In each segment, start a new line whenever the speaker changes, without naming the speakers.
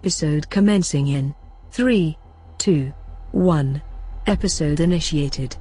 Episode commencing in 3, 2, 1. Episode initiated.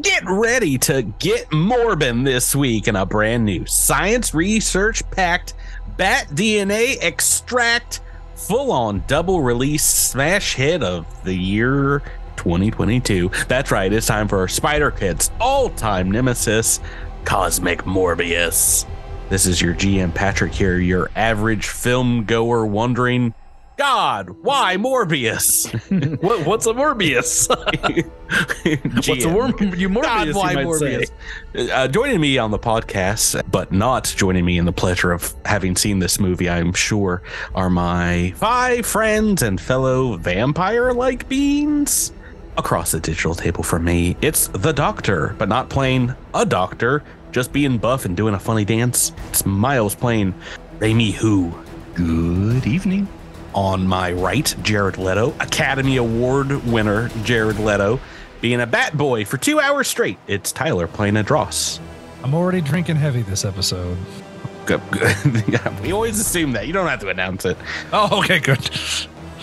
Get ready to get Morbin this week in a brand new science research packed bat DNA extract full on double release smash hit of the year 2022. That's right, it's time for Spider Kid's all time nemesis, Cosmic Morbius. This is your GM Patrick here, your average film goer wondering, God, why Morbius?
What, what's a Morbius? what's a
GM.
worm? You Morbius?
God, why
you might
Morbius?
say.
Uh, joining me on the podcast, but not joining me in the pleasure of having seen this movie, I'm sure, are my five friends and fellow vampire like beings. Across the digital table from me, it's the doctor, but not playing a doctor, just being buff and doing a funny dance. It's Miles playing Raimi Who. Good evening. On my right, Jared Leto, Academy Award winner Jared Leto, being a bat boy for two hours straight. It's Tyler playing a Dross.
I'm already drinking heavy this episode.
Good, good. yeah, we always assume that. You don't have to announce it.
Oh, okay, good.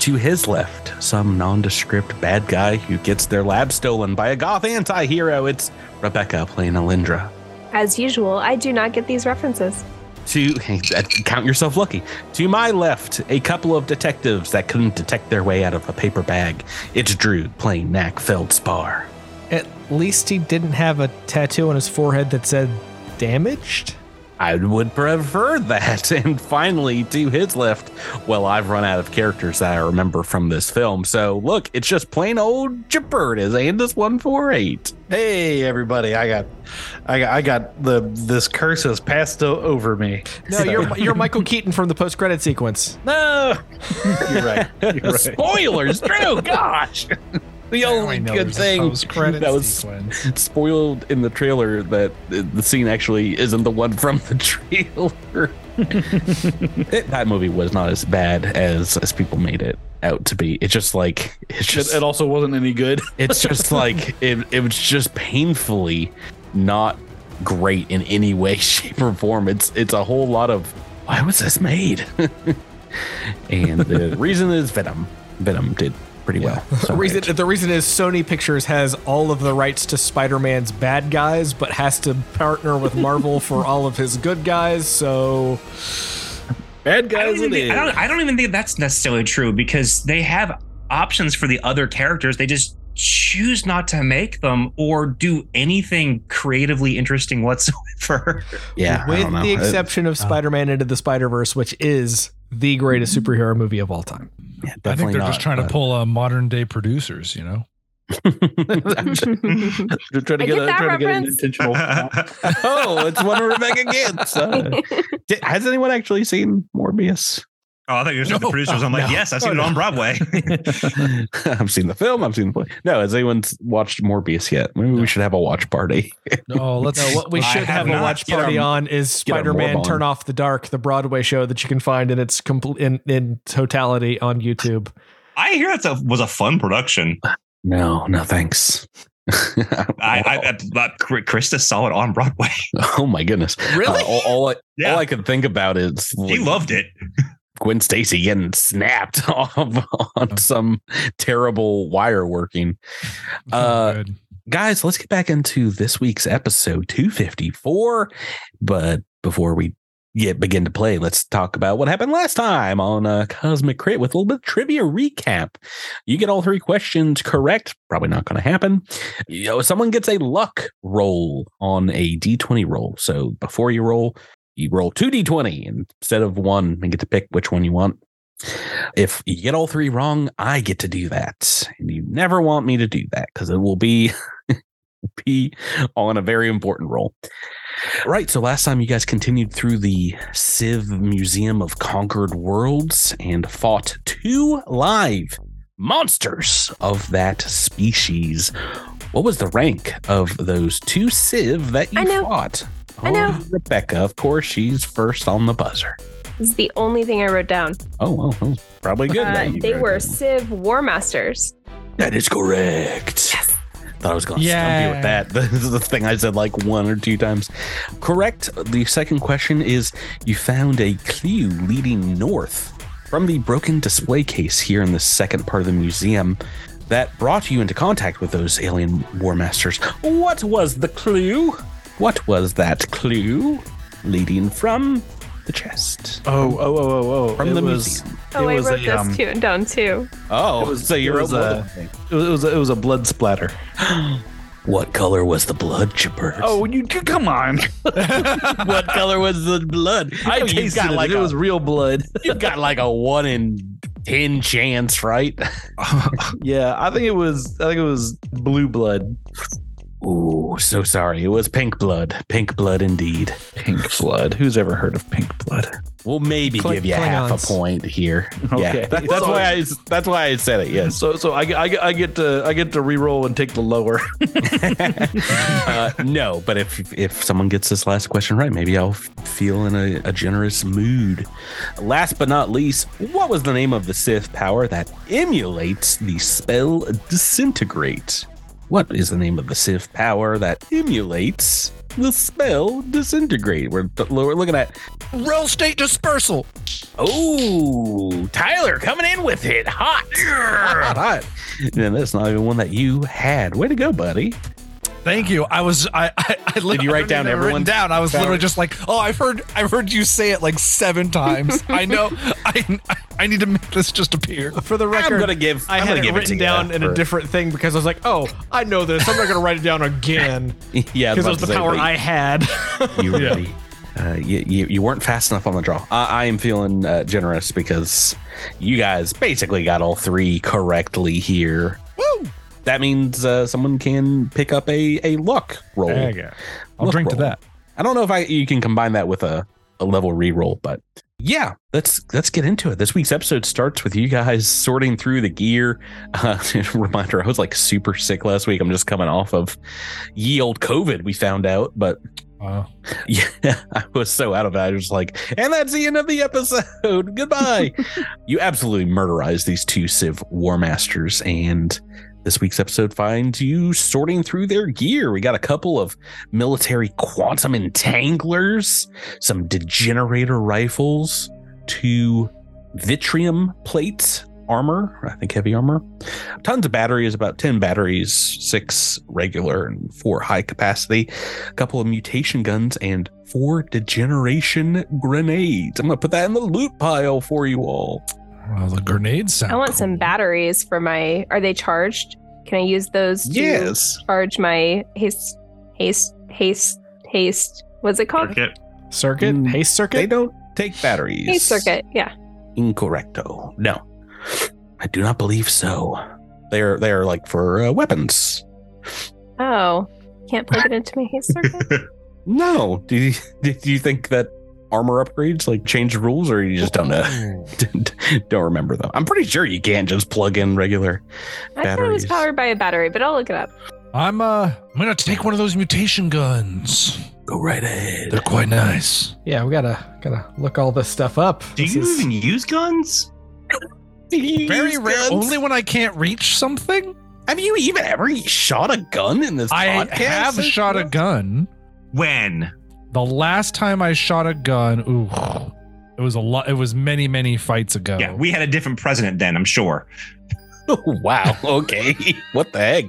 To his left, some nondescript bad guy who gets their lab stolen by a goth anti hero. It's Rebecca playing Alindra.
As usual, I do not get these references.
To count yourself lucky. To my left, a couple of detectives that couldn't detect their way out of a paper bag. It's Drew playing Knack Feldspar.
At least he didn't have a tattoo on his forehead that said damaged.
I would prefer that. And finally, to his left, well, I've run out of characters that I remember from this film. So look, it's just plain old Jabertus Andus 148.
Hey, everybody! I got, I got, I got the this curse has passed o- over me.
No, you're you're Michael Keaton from the post credit sequence.
No, you're right. You're right.
Spoilers, Drew, gosh. The only
know
good thing that was
sequence.
spoiled in the trailer that the scene actually isn't the one from the trailer. It- that movie was not as bad as as people made it out to be. It's just like it's
It,
just
it also wasn't any good.
it's just like it, it was just painfully not great in any way shape or form it's it's a whole lot of why was this made and the reason is venom venom did pretty well
The
So,
reason the reason is Sony Pictures has all of the rights to Spider-Man's bad guys, but has to partner with Marvel for all of his good guys. So
Bad
I don't,
guys,
even think, I, don't, I don't even think that's necessarily true because they have options for the other characters. They just choose not to make them or do anything creatively interesting whatsoever.
yeah
with the exception of Spider-Man Into the Spider-Verse, which is the greatest superhero movie of all time.
yeah,
I think they're
not,
just trying to pull uh, modern day producers, you know?
They're trying to
I
get,
get
a, trying to get an intentional.
oh it's one of rebecca gets uh, did- has anyone actually seen morbius
Oh, I thought you were
No.
the producers. I'm like,
No.
yes, I've seen
Oh,
it on. Broadway.
i've seen the film i've seen the play no has anyone watched morbius yet maybe we should have a watch party
No, let's.
No, what we
I
should
have
have, a watch party
a-
on is Spider-Man
on.
Turn Off the Dark, the Broadway show that you can find in its complete in, in totality on YouTube.
I hear that was a fun production.
no no thanks
I, I, I Krista saw it on Broadway.
oh my goodness
Really?
Uh, all, all I,
Yeah.
all I could think about is
He loved it.
Gwen Stacy getting snapped off on some terrible wire working. Uh, guys, let's get back into this week's episode 254. But before we get begin to play, let's talk about what happened last time on uh, Cosmic Crit with a little bit of trivia recap. You get all three questions correct. Probably not going to happen. You know, someone gets a luck roll on a d20 roll. So before you roll, you roll two d20 instead of one and get to pick which one you want. If you get all three wrong, I get to do that. And you never want me to do that because it will be be on a very important roll. Right. So last time you guys continued through the Sivv Museum of Conquered Worlds and fought two live monsters of that species. What was the rank of those two Sivv that you fought?
I know.
Oh, Rebecca, of course, she's first on the buzzer.
This is the only thing I wrote down.
Oh, well, was probably good.
Uh, they were. Sivv War Masters.
That is correct. Yes. Thought I was going to stump you with that. This is the thing I said like one or two times. Correct. The second question is you found a clue leading north from the broken display case here in the second part of the museum that brought you into contact with those alien war masters. What was the clue? What was that clue leading from the chest?
Oh, oh, oh, oh, oh.
From
it
the
was,
museum.
Oh,
it
I
was
wrote
a,
this
um,
too, down too.
Oh,
It was-
so you
it
wrote
was a-
than one thing.
It was, it was, a, it was a blood splatter.
What color was the blood, Chipper?
Oh, you come on!
what color was the blood?
I
Oh, you've
tasted
got
it.
like
it
a,
was real blood.
you've got like a one in ten chance, right?
yeah, I think it was. I think it was blue blood.
Ooh, so sorry. It was pink blood. Pink blood indeed.
Pink blood. Who's ever heard of pink blood?
We'll maybe
Kling-
give you half a point here. Yeah,
Okay.
that- that's why I that's why I said it. Yes.
So, so I, get- I, get- I get to I get to re-roll and take the lower.
uh, no, but if if someone gets this last question right, maybe I'll feel in a, a generous mood. Last but not least, what was the name of the Sith power that emulates the spell Disintegrate? What is the name of the Sith power that emulates the spell Disintegrate? We're, we're looking at
Real state dispersal.
Oh, Tyler coming in with it. Hot. Hot, hot. And that's not even one that you had. Way to go, buddy.
Thank you. I was I I, I
Did you write down
everyone down? I was
power?
literally just like, oh, I've heard I've heard you say it like seven times. I know. I I need to make this just appear.
For the record,
I'm gonna give.
I
I'm
had it
give
written
to you
down in a different thing because I was like, oh, I know this. I'm not going to write it down again
Yeah,
because it was the power
but
I had.
You really. Uh, you, you, you weren't fast enough on the draw. I, I am feeling uh, generous because you guys basically got all three correctly here.
Woo!
That means uh, someone can pick up a, a luck roll.
There you go. I'll
Luck
drink to that.
I don't know if I you can combine that with a, a level reroll, but yeah, let's let's get into it. This week's episode starts with you guys sorting through the gear. Uh, reminder: I was like super sick last week. I'm just coming off of ye old COVID. We found out, but
Uh,
yeah, I was so out of it. I was like, and that's the end of the episode. Goodbye. you absolutely murderized these two Sivv War Masters, and this week's episode finds you sorting through their gear. We got a couple of military quantum entanglers, some degenerator rifles, two vitrium plates, armor, I think heavy armor, tons of batteries, about 10 batteries, six regular and four high capacity, a couple of mutation guns, and four degeneration grenades. I'm going to put that in the loot pile for you all.
Well, the grenades sound.
I want some batteries for my. Are they charged? Can I use those to
Yes.
charge my haste, haste, haste, haste? What's it called?
Circuit.
circuit?
Mm,
Haste circuit?
They don't take batteries.
Haste circuit. Yeah.
Incorrecto. No, I do not believe so. They're they're like for uh, weapons.
Oh, can't plug it into my haste circuit.
No, do you, did you think that armor upgrades like change the rules, or you just don't know? don't remember though. I'm pretty sure you can't just plug in regular.
I thought it was powered by a battery, but I'll look it up.
I'm uh I'm gonna take one of those mutation guns.
Go right ahead.
They're quite nice.
yeah, we gotta gotta look all this stuff up.
Do
This
you
is-
even use guns?
Very rare. Only when I can't reach something.
Have you even ever shot a gun in this
I
podcast?
have shot a gun.
When?
The last time I shot a gun, ooh, it was a lot. It was many, many fights ago.
Yeah, we had a different president then, I'm sure.
wow. Okay. what the heck?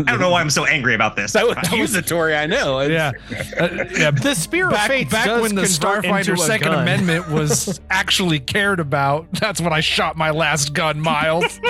I don't know why I'm so angry about this.
So accusatory. I know. It's-
yeah, Uh, yeah.
the spear
Back,
of fate
back
does
when the
convert into Starfinder
Second
gun.
Amendment was actually cared about, that's when I shot my last gun, Miles.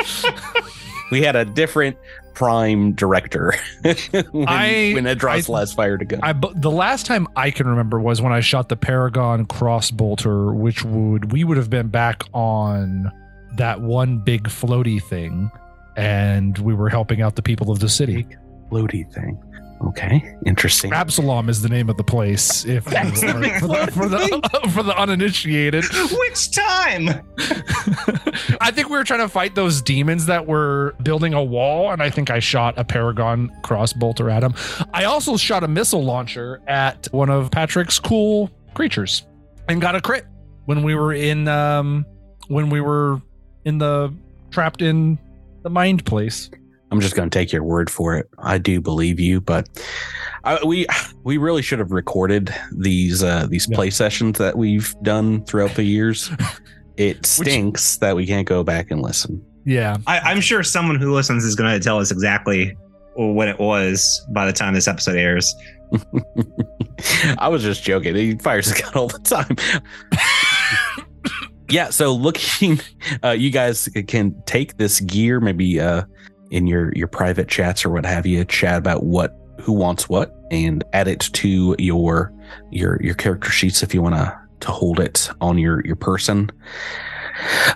we had a different prime director when,
I-
when Adros
I-
last fired a gun.
I the last time I can remember was when I shot the Paragon Cross crossbolter, which would we would have been back on that one big floaty thing, and we were helping out the people of the city.
Floaty thing. Okay. Interesting.
Absalom is the name of the place. If
That's the
for, the, for, the, for the uninitiated,
Which time?
I think we were trying to fight those demons that were building a wall, and I think I shot a Paragon crossbolter at them. I also shot a missile launcher at one of Patrick's cool creatures, and got a crit when we were in um when we were in the trapped in the mind place.
I'm just going to take your word for it. I do believe you, but uh, we we really should have recorded these uh, these
Yeah.
play sessions that we've done throughout the years. It stinks that we can't go back and listen.
Yeah.
I, I'm sure someone who listens is going to tell us exactly what it was by the time this episode airs.
I was just joking. He fires a gun all the time. yeah. So looking, uh, you guys can take this gear, maybe uh, in your your private chats or what have you, chat about what who wants what, and add it to your your your character sheets if you want to to hold it on your your person.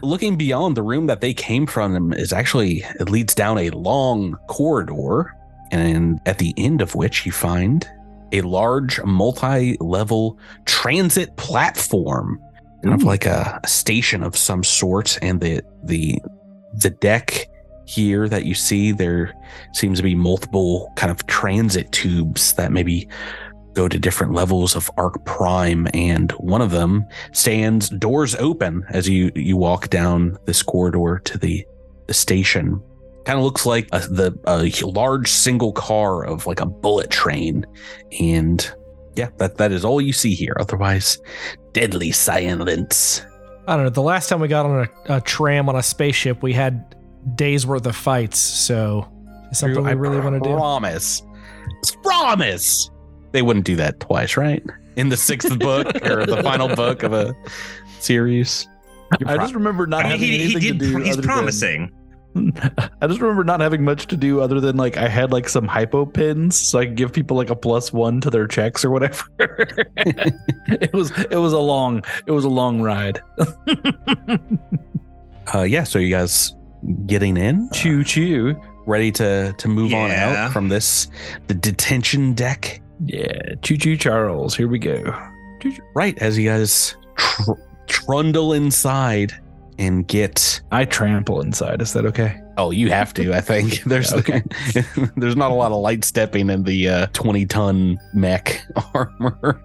Looking beyond the room that they came from is actually it leads down a long corridor, and at the end of which you find a large multi-level transit platform kind of like a, a station of some sort and the the the deck here that you see there seems to be multiple kind of transit tubes that maybe go to different levels of arc prime and one of them stands doors open as you you walk down this corridor to the the station kind of looks like a, the a large single car of like a bullet train and yeah that that is all you see here otherwise deadly silence
I don't know. The last time we got on a, a tram on a spaceship, we had days worth of fights. So, is something we really want to do?
promise promise they wouldn't do that twice right in the sixth book or the final book of a series You're
I just remember not
I mean,
having
he, he
anything
did.
to do.
He's
other than-
promising.
I just remember not having much to do other than like I had like some hypopens so I could give people like a plus one to their checks or whatever. it was it was a long it was a long ride.
uh yeah so you guys getting in
Choo choo.
ready to to move on out from this the detention deck
Yeah, choo choo Charles. Here we go.
right as you guys tr- trundle inside and get
I trample inside. Is that okay?
oh you have to i think there's
Okay.
there's not a lot of light stepping in the uh 20 ton mech armor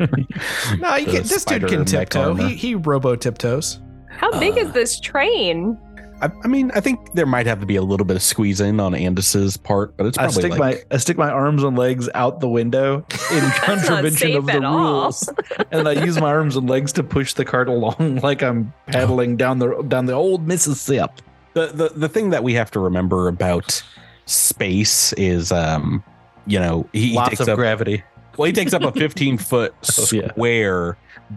No, you can, this dude can
mech
tiptoe. He, he robo tiptoes.
How big
Uh,
is this train?
I, I mean i think there might have to be a little bit of squeezing on andis's part but it's probably I
stick
like
my I stick my arms and legs out the window in contravention of the rules, and I use my arms and legs to push the cart along like I'm paddling down the down the old Mississippi.
the, the the thing that we have to remember about space is um you know he, he
Lots
takes
of
up
gravity.
well he takes up a 15 foot
Oh, yeah.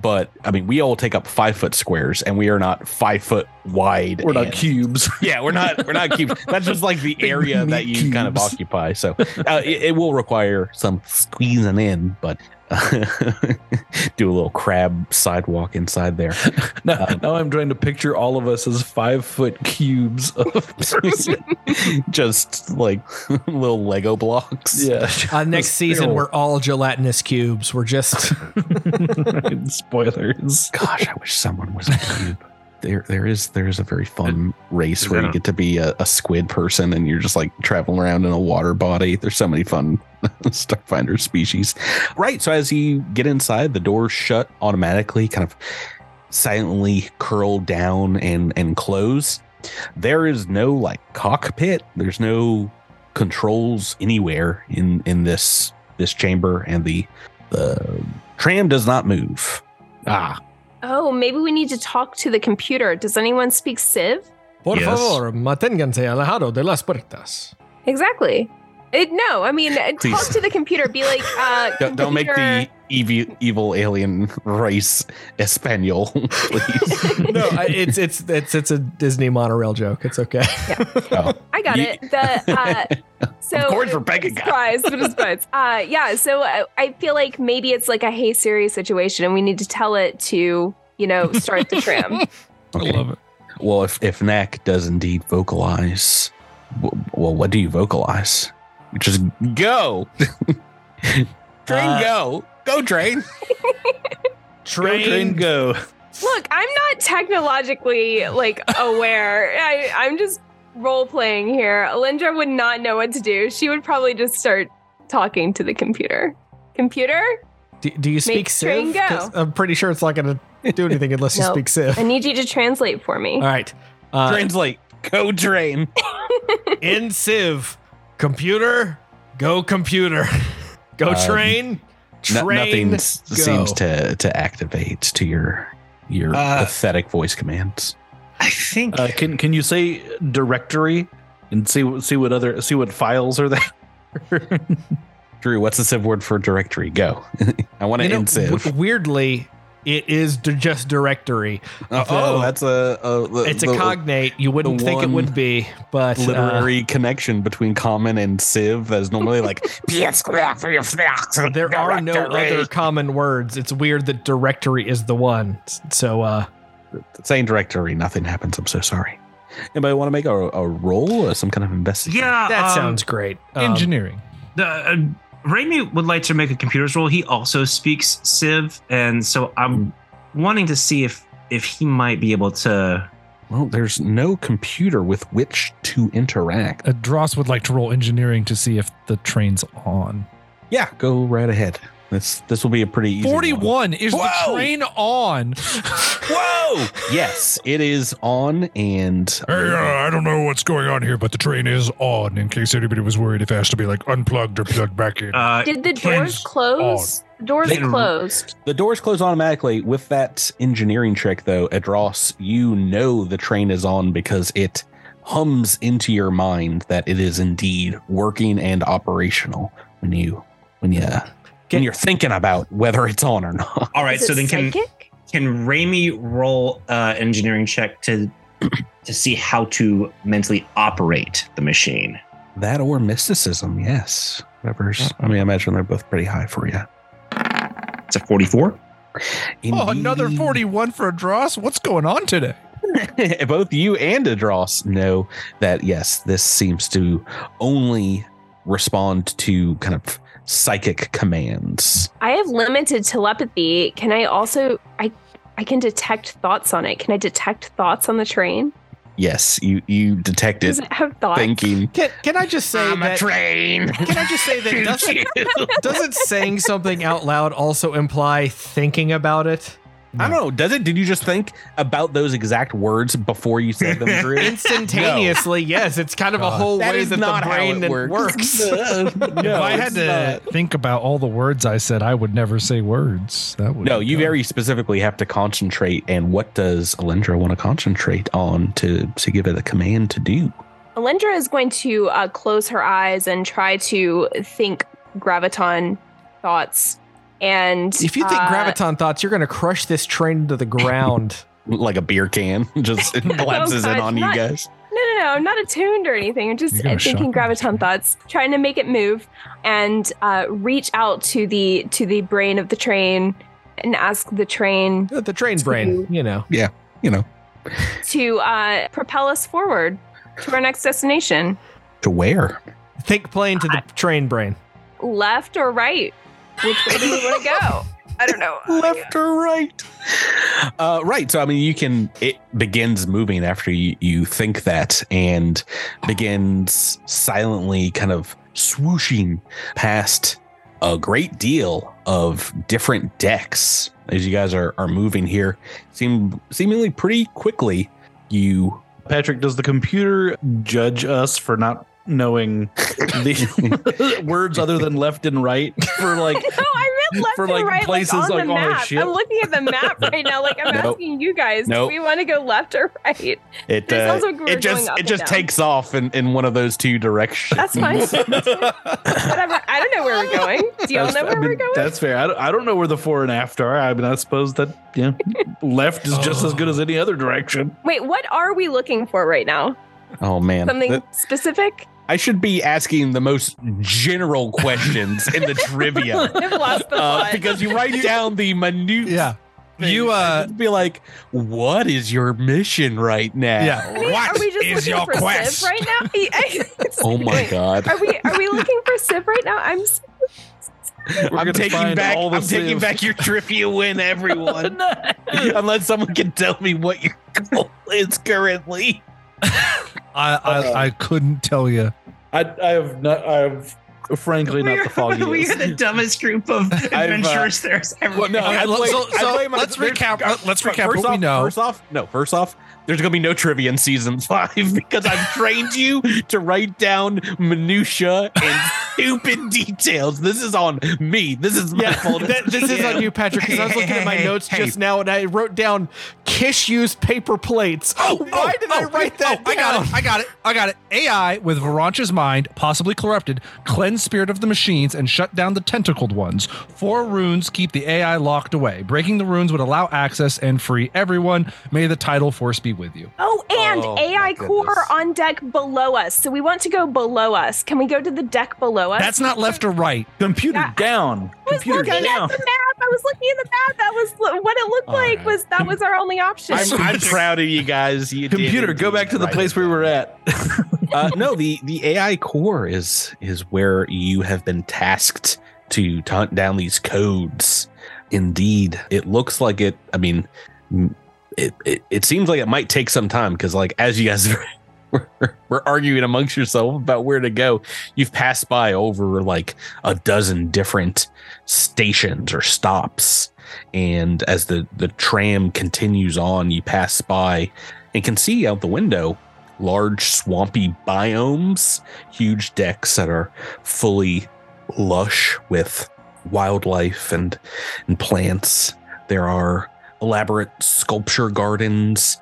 But i mean we all take up five foot squares and we are not five foot wide
We're not cubes.
yeah we're not we're not cubes. That's just like the area that you kind of occupy so uh, it, it will require some squeezing in but do a little crab sidewalk inside there
Now,
Um,
now I'm trying to picture all of us as five foot cubes of person.
just like little lego blocks
yeah.
Uh, next season,
Still.
we're all gelatinous cubes. We're just
Spoilers.
Gosh, I wish someone was a cube. There, there is there is a very fun race where you get to be a, a squid person and you're just like traveling around in a water body. There's so many fun Starfinder species. Right. So as you get inside, the doors shut automatically, kind of silently curl down and and close. There is no like cockpit. There's no controls anywhere in in this this chamber, and the the tram does not move.
Ah,
Oh, maybe we need to talk to the computer. Does anyone speak Sivv?
Por
Yes.
favor, manténganse alejado de las puertas.
Exactly. It, no, I mean, uh, talk to the computer. Be like, uh,
Don't, don't make the evil, evil alien race Espanol, please.
No, I, it's it's it's it's a Disney monorail joke. It's okay.
Oh.
I got
You-
it. The uh, so
Of course Rebecca got
surprise, but a surprise. Uh, yeah. So uh, I feel like maybe it's like a hey Siri situation, and we need to tell it to you know start the tram.
Okay.
I love it.
Well, if if Knack does indeed vocalize, w- well, what do you vocalize? Just go, train,
Uh,
go, go, train.
train,
Train,
train, go.
Look, I'm not technologically like aware. I, I'm just role playing here. Alindra would not know what to do. She would probably just start talking to the computer. Computer,
Do, do you speak
Make train
Sivv? 'Cause
go.
I'm pretty sure it's not going to do anything unless you speak Sivv.
I need you to translate for me.
All right. Uh,
Translate, go, train.
in Sivv, computer, go computer, go
Um,
train,
No-
train.
nothing
go.
seems to to activate to your your
Uh,
pathetic voice commands.
I think
Uh, can can you say directory and see what- see what other see what files are there?
Drew, what's the Sivv word for directory? Go. I want to
You know,
end Sivv.
w- weirdly, it is d- just directory.
oh, that's a, a the-
It's a cognate. You wouldn't think it would be, but uh,
literary connection between common and Sivv. That's normally like
there are no other common words. It's weird that directory is the one. So, uh,
saying directory. Nothing happens. I'm so sorry. Anybody want to make a, a roll or some kind of investigation?
yeah,
that
um,
sounds great. Um,
Engineering.
The, uh, Raimi would like to make a computer's roll. He also speaks Sivv, and so I'm wanting to see if if he might be able to.
Well, there's no computer with which to interact.
Uh, Dross would like to roll engineering to see if the train's on.
Yeah, go right ahead. This this will be a pretty easy. one.
41 is the train on.
Whoa! yes, it is on, and
Hey, uh, I don't know what's going on here, but the train is on. In case anybody was worried if it has to be like unplugged or plugged back in.
Uh,
Did the
Can-
doors close? The doors
They-
closed.
the doors close automatically. With that engineering trick, though, Adros, you know the train is on because it hums into your mind that it is indeed working and operational when you when you when you're thinking about whether it's on or not.
all right, so then can
psychic?
can Raimi roll uh, engineering check to to see how to mentally operate the machine?
That or mysticism, yes. Whatever's. I mean, I imagine they're both pretty high for you.
It's a 44.
oh, another 41 for Dross. What's going on today?
both you and Adros know that yes, this seems to only respond to kind of psychic commands.
I have limited telepathy. Can I also I I can detect thoughts on it. Can I detect thoughts on the train?
Yes, you you detect
Does
it
it have thoughts?
thinking.
Can, can I just say that?
train.
Can I just say that doesn't, doesn't saying something out loud also imply thinking about it?
I don't know. Does it? Did you just think about those exact words before you said them, Drew?
Instantaneously, yes. It's kind of a whole
That
way
is
that
not
the
how
brain
it
works.
works.
if I had to
not.
think about all the words I said, I would never say words. That would
No, you very specifically have to concentrate. And what does Alindra want to concentrate on to to give it a command to do?
Alindra is going to uh, close her eyes and try to think graviton thoughts. And
If you think
uh,
graviton thoughts, you're going to crush this train into the ground.
Like a beer can, just it collapses in
gosh,
on you
not-
guys.
No, no, no. I'm not attuned or anything. I'm just
You're gonna
uh, thinking graviton thoughts, trying to make it move and uh, reach out to the to the brain of the train and ask the train
The train brain, you know.
Yeah, you know,
to uh, propel us forward to our next destination,
to where?
Think plane to the train brain.
left or right. Which way do we want to go? I don't know.
left or right uh right so i mean you can it begins moving after you, you think that and begins silently kind of swooshing past a great deal of different decks as you guys are are moving here seem seemingly pretty quickly you
Patrick, does the computer judge us for not knowing the words other than left and right for like
No, I meant left
For,
and
like,
right,
places,
like on
like,
the
on a
map.
ship?
I'm looking at the map right now. Like I'm
Nope.
asking you guys,
Nope.
do we want to go left or right?
it
It
uh,
sounds like we're
it just it just
down.
takes off in, in one of those two directions
That's fine. That's fine. Whatever. I don't know where we're going. Do y'all
That's-
know where
I mean,
we're going?
That's fair. I don't, I don't know where the fore and after are. I mean, I suppose that yeah, left is just as good as any other direction.
Wait, what are we looking for right now?
oh man
Something
That-
specific?
I should be asking the most general questions in the trivia.
Lost the
Uh, because you write down the minute.
Yeah.
things.
You,
I
uh,
be like, "What is your mission right now?"
Yeah.
I mean,
What
are we just
is
looking
your
for
quest?
Sivv right now? It's
Oh my
like,
god!
Are we are we looking for Sivv right now? I'm
We're
I'm taking back.
all the
I'm taking back your trivia win, everyone. Unless someone can tell me what your goal is currently.
I, I, I couldn't tell you.
I, I have not. I have frankly not the foggiest.
we are the dumbest group of adventurers there's ever
Well, no. I
Okay,
play-
so-
I
so
play my-
let's recap-
uh,
let's recap
first
what we know.
First off, no. First off, there's gonna be no trivia in season five because I've trained you to write down minutia and stupid details. This is on me. This is my
Yeah,
fault.
that- this is on you, Patrick, because I was looking at my
Hey, hey,
notes
hey.
just now and I wrote down Kish used paper plates. Oh, oh, Why did I oh, write that
Oh, I got it. I got it. I got it. AI with Varancha's mind, possibly corrupted, cleanse spirit of the machines and shut down the tentacled ones. Four runes keep the AI locked away. Breaking the runes would allow access and free everyone. May the tidal force be with you.
Oh, and
Oh,
AI core
goodness.
on deck below us. So we want to go below us. Can we go to the deck below us?
That's not left or right.
Computer
Yeah.
down.
I was
Computer
looking
down.
at the map. I was looking at the map. That was what it looked
All
like.
right.
Was that was our only option?
I'm, I'm proud of you guys. You did
Computer, go back to the
write
place
it
we were at.
uh, no, the the AI core is is where you have been tasked to to hunt down these codes. Indeed, it looks like it. I mean, m- it it, it seems like it might take some time because, like, as you guys were, were arguing amongst yourself about where to go, you've passed by over like a dozen different stations or stops. And as the the tram continues on, you pass by and can see out the window large swampy biomes, huge decks that are fully lush with wildlife and and plants. There are elaborate sculpture gardens,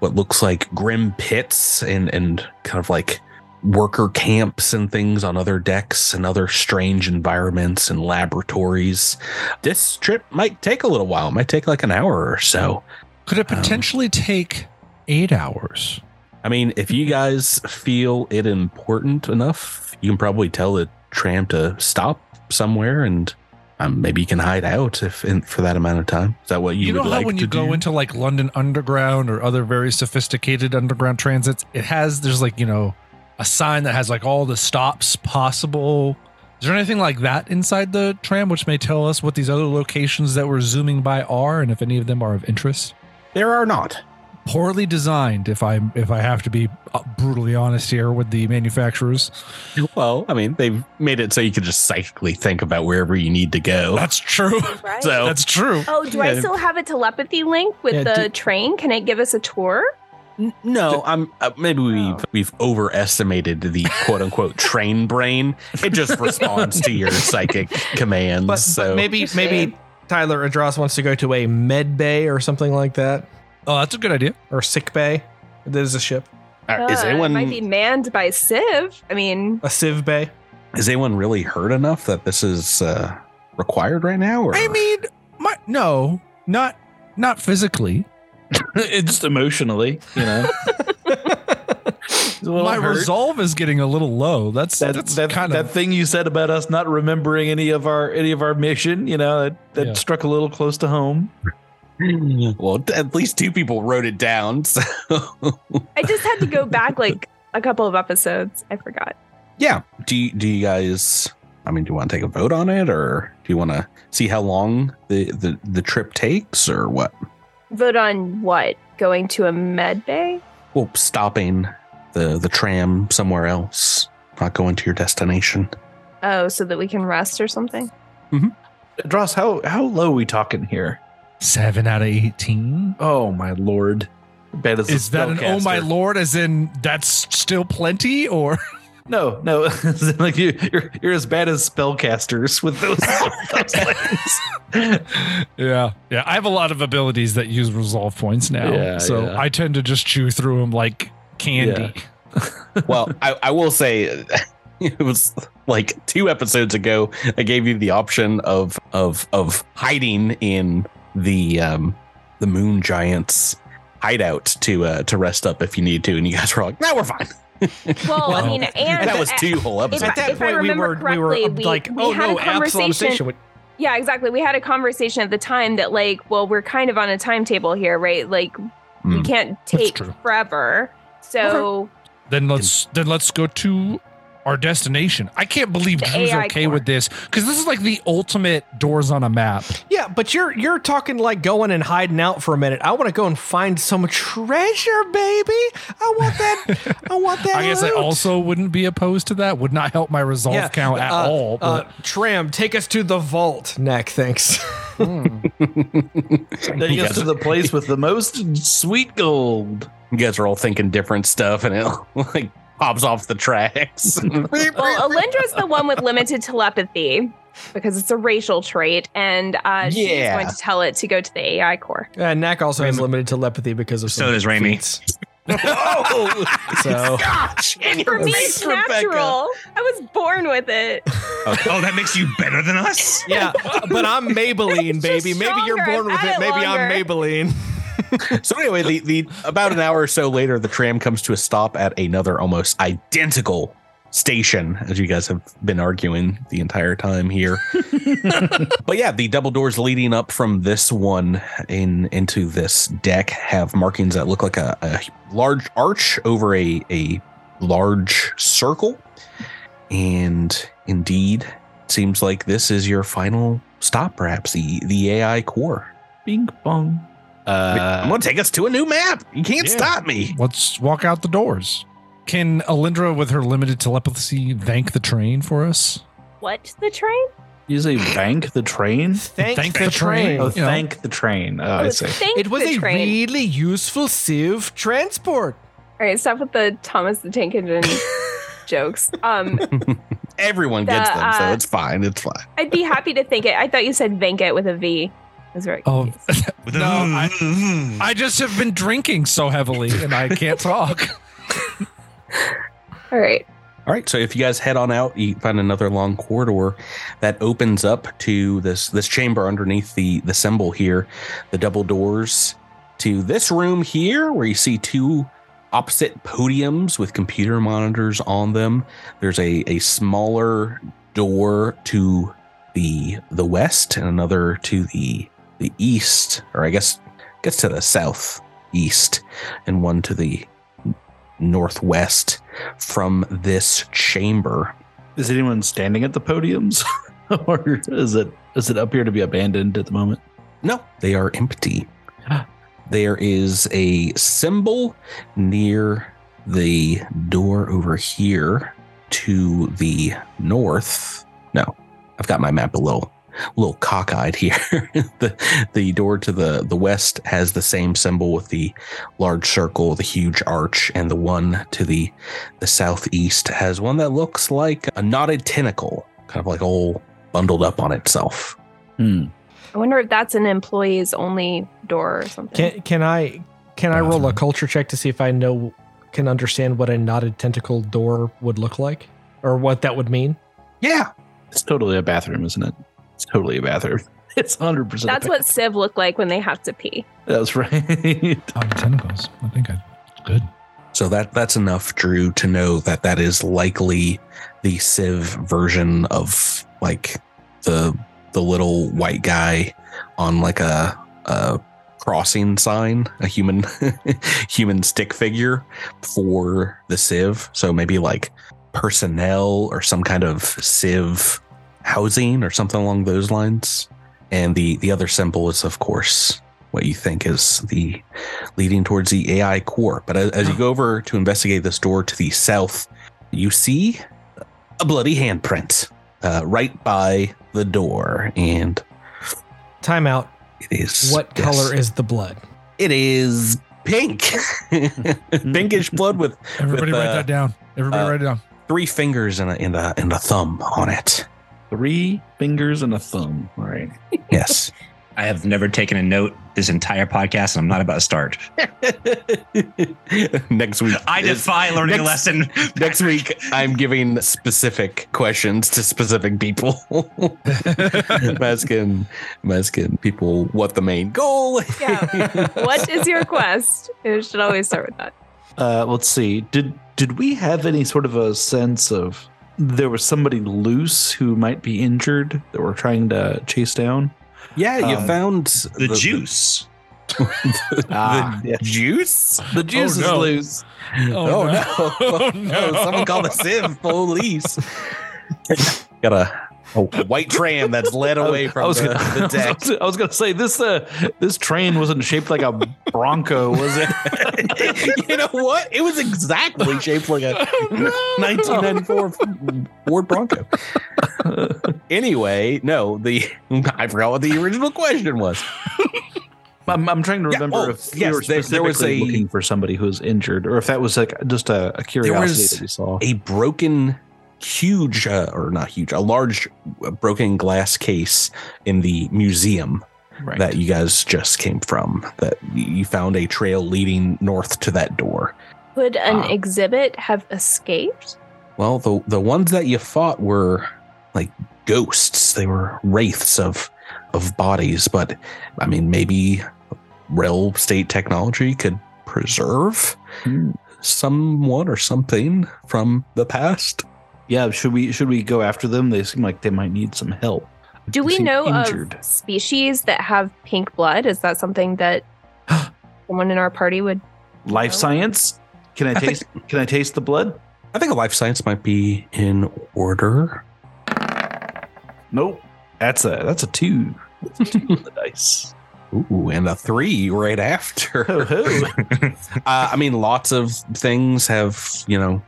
what looks like grim pits and and kind of like worker camps and things on other decks and other strange environments and laboratories. This trip might take a little while, it might take like an hour or so.
Could it
Um,
potentially take eight hours?
I mean, if you guys feel it important enough, you can probably tell the tram to stop somewhere, and um, maybe you can hide out if in, for that amount of time. Is that what you,
You, know
would
how
like
when
to
you go into like London Underground or other very sophisticated underground transits, it has there's like you know a sign that has like all the stops possible. Is there anything like that inside the tram which may tell us what these other locations that we're zooming by are and if any of them are of interest?
there are not.
Poorly designed, if I if I have to be uh, brutally honest here with the manufacturers.
Well, I mean, they've made it so you can just psychically think about wherever you need to go.
That's true.
right.
So
That's true.
oh, do I still have a telepathy link with
Yeah,
the
do-
train? Can it give us a tour?
No, I'm uh, maybe we've
Oh.
we've overestimated the quote unquote train brain. It just responds to your psychic commands.
But,
so
but maybe maybe Tyler Adros wants to go to a med bay or something like that,
Oh, that's a good idea.
or sick bay. There's a ship,
Uh, is
Uh, it
anyone
might be manned by Sivv. I mean,
a civ bay.
is anyone really hurt enough that this is uh, required right now? Or
I mean, my no, not not physically.
it's just emotionally, you know. It's a little
My
hurt.
resolve is getting a little low. That's
that
that's
that,
kind
that
of
thing you said about us not remembering any of our any of our mission, you know, that, that
Yeah.
struck a little close to home.
well, at least two people wrote it down. So
I just had to go back like a couple of episodes. I forgot.
yeah, do you, do you guys? I mean, do you want to take a vote on it, or do you want to see how long the, the the trip takes, or what?
Vote on what? Going to a med bay?
Well, stopping the the tram somewhere else, not going to your destination.
Oh, so that we can rest or something? Mm-hmm.
Dross, how how low are we talking here?
Seven out of eighteen.
Oh my lord. Bad as
Is that an oh my lord? As in that's still plenty, or
No, no. Like you, you're you're as bad as spellcasters with those. those
yeah, yeah. I have a lot of abilities that use resolve points now,
Yeah,
so
yeah.
I tend to just chew through them like candy.
well, I, I will say it was like two episodes ago. I gave you the option of of of hiding in the um the moon giants hideout to uh to rest up if you need to, and you guys were like, "No, we're fine."
Well, I mean, and
that was two whole
If
episodes.
At that point, we were we were
we-
like,
we
oh no, Absalom
conversation-
Station. would-
Yeah, exactly. We had a conversation at the time that, like, well, we're kind of on a timetable here, right? Like, we
Mm.
can't take forever. So,
Then let's then let's go to our destination. I can't believe
The
Drew's
AI
okay
core.
with this because this is like the ultimate doors on a map.
Yeah, but you're you're talking like going and hiding out for a minute. I want to go and find some treasure, baby. I want that. I want that.
I guess I also wouldn't be opposed to that. Would not help my resolve
Yeah,
count at
uh,
all.
Uh,
But
Tram, take us to the vault. Neck, thanks.
Taking
You
us to the place with the most sweet gold.
You guys are all thinking different stuff, and it like pops off the tracks.
Well, Alindra's the one with limited telepathy because it's a racial trait, and uh, she's
Yeah.
going to tell it to go to the AI core.
Uh, Knack also has limited telepathy because of
So
some
does Raimi.
feats.
oh,
So
gosh! In
For me,
face,
it's
Rebecca.
natural. I was born with it.
Oh, that makes you better than us?
yeah, but I'm Maybelline, baby. Maybe you're born with it.
had it
Maybe I'm. Maybelline.
So anyway, the, the about an hour or so later, the tram comes to a stop at another almost identical station, as you guys have been arguing the entire time here. but yeah, the double doors leading up from this one in into this deck have markings that look like a, a large arch over a a large circle, and indeed, it seems like this is your final stop. Perhaps the the AI core.
Bing bong.
I'm
Uh,
gonna take us to a new map. You can't
Yeah.
stop me.
Let's walk out the doors. Can Alindra, with her limited telepathy, thank the train for us?
What? The train?
you say bank the train?
Thank,
Thank
the,
the
train.
train.
Oh,
You know.
thank the train. Oh,
Oh,
I see.
thank
It was
the
a
train.
really useful Sivv transport.
All right, stop with the Thomas the Tank Engine jokes. Um,
Everyone gets
The,
them, so
uh,
it's fine. It's fine.
I'd be happy to thank it. I thought you said vank it with a V. I was very
Oh,
confused.
With
No,
a-
I- I just have been drinking so heavily and I can't talk.
All right.
All right, so if you guys head on out, you find another long corridor that opens up to this this chamber underneath the the symbol here, the double doors to this room here, where you see two opposite podiums with computer monitors on them. There's a a smaller door to the the west and another to the the east, or I guess gets to the south east, and one to the northwest from this chamber.
Is anyone standing at the podiums, or is it is it up here to be abandoned at the moment?
No, they are empty. There is a symbol near the door over here to the north. No, I've got my map a little a little cockeyed here. the the door to the the west has the same symbol with the large circle, the huge arch, and the one to the the southeast has one that looks like a knotted tentacle, kind of like all bundled up on itself.
Hmm.
I wonder if that's an employees only door or something.
Can can I can I roll a culture check to see if I know can understand what a knotted tentacle door would look like or what that would mean?
Yeah,
It's totally a bathroom, isn't it? It's totally a bathroom. It's hundred percent.
that's what Sivv look like when they have to pee.
That's right.
Oh, tentacles. I think I good.
So that that's enough, Drew, to know that that is likely the Sivv version of like the the little white guy on like a a crossing sign, a human human stick figure for the Sivv. So maybe like personnel or some kind of Sivv housing or something along those lines. And the the other symbol is of course what you think is the leading towards the AI core. But as, as you go over to investigate this door to the south, you see a bloody handprint uh, right by the door, and
Time out.
it is
What
yes,
color is the blood?
it? Is pink, pinkish blood with
Everybody
With,
write
uh,
that down. Everybody
uh,
write it down.
three fingers and a and a and a thumb on it.
Three fingers and a thumb. All right.
Yes.
I have never taken a note this entire podcast, and I'm not about to start.
next week,
I
is-
defy learning a lesson.
Next week, I'm giving specific questions to specific people. I'm asking, I'm asking people what the main goal. is.
Yeah. what is your quest? It should always start with that.
Uh, let's see. Did did we have any sort of a sense of there was somebody loose who might be injured that we're trying to chase down?
Yeah, you
Um,
found
The, juice.
the
Ah, yeah.
juice.
The juice
no.
is loose.
Oh, no!
Oh, no.
someone called the Sivv police. Got a, a white tram that's led away from
I was,
the,
gonna,
the deck.
I was gonna say this. Uh, this train wasn't shaped like a Bronco, was it?
you know what? It was exactly shaped like a 1994 Ford Bronco. anyway, no, the I forgot what the original question was.
I'm, I'm trying to
Yeah,
remember
oh,
if
yes,
we were
there- there was a-
looking for somebody who was injured, or if that was like just a, a curiosity that we saw.
a broken huge uh, or not huge a large uh, broken glass case in the museum
Right.
that you guys just came from that you found a trail leading north to that door
Could an
Ah.
exhibit have escaped?
well the the ones that you fought were like ghosts they were wraiths of of bodies but i mean maybe real state technology could preserve
Hmm.
someone or something from the past
yeah, should we should we go after them? They seem like they might need some help.
Do
They
we know
injured.
of species that have pink blood? Is that something that someone in our party would?
life
No.
science? Can I,
I
taste? Can I taste the blood?
I think a life science might be in order.
Nope. That's a that's a two. That's a two on the dice.
Ooh, and a three right after.
Ho ho.
Uh, I mean, lots of things have, you know,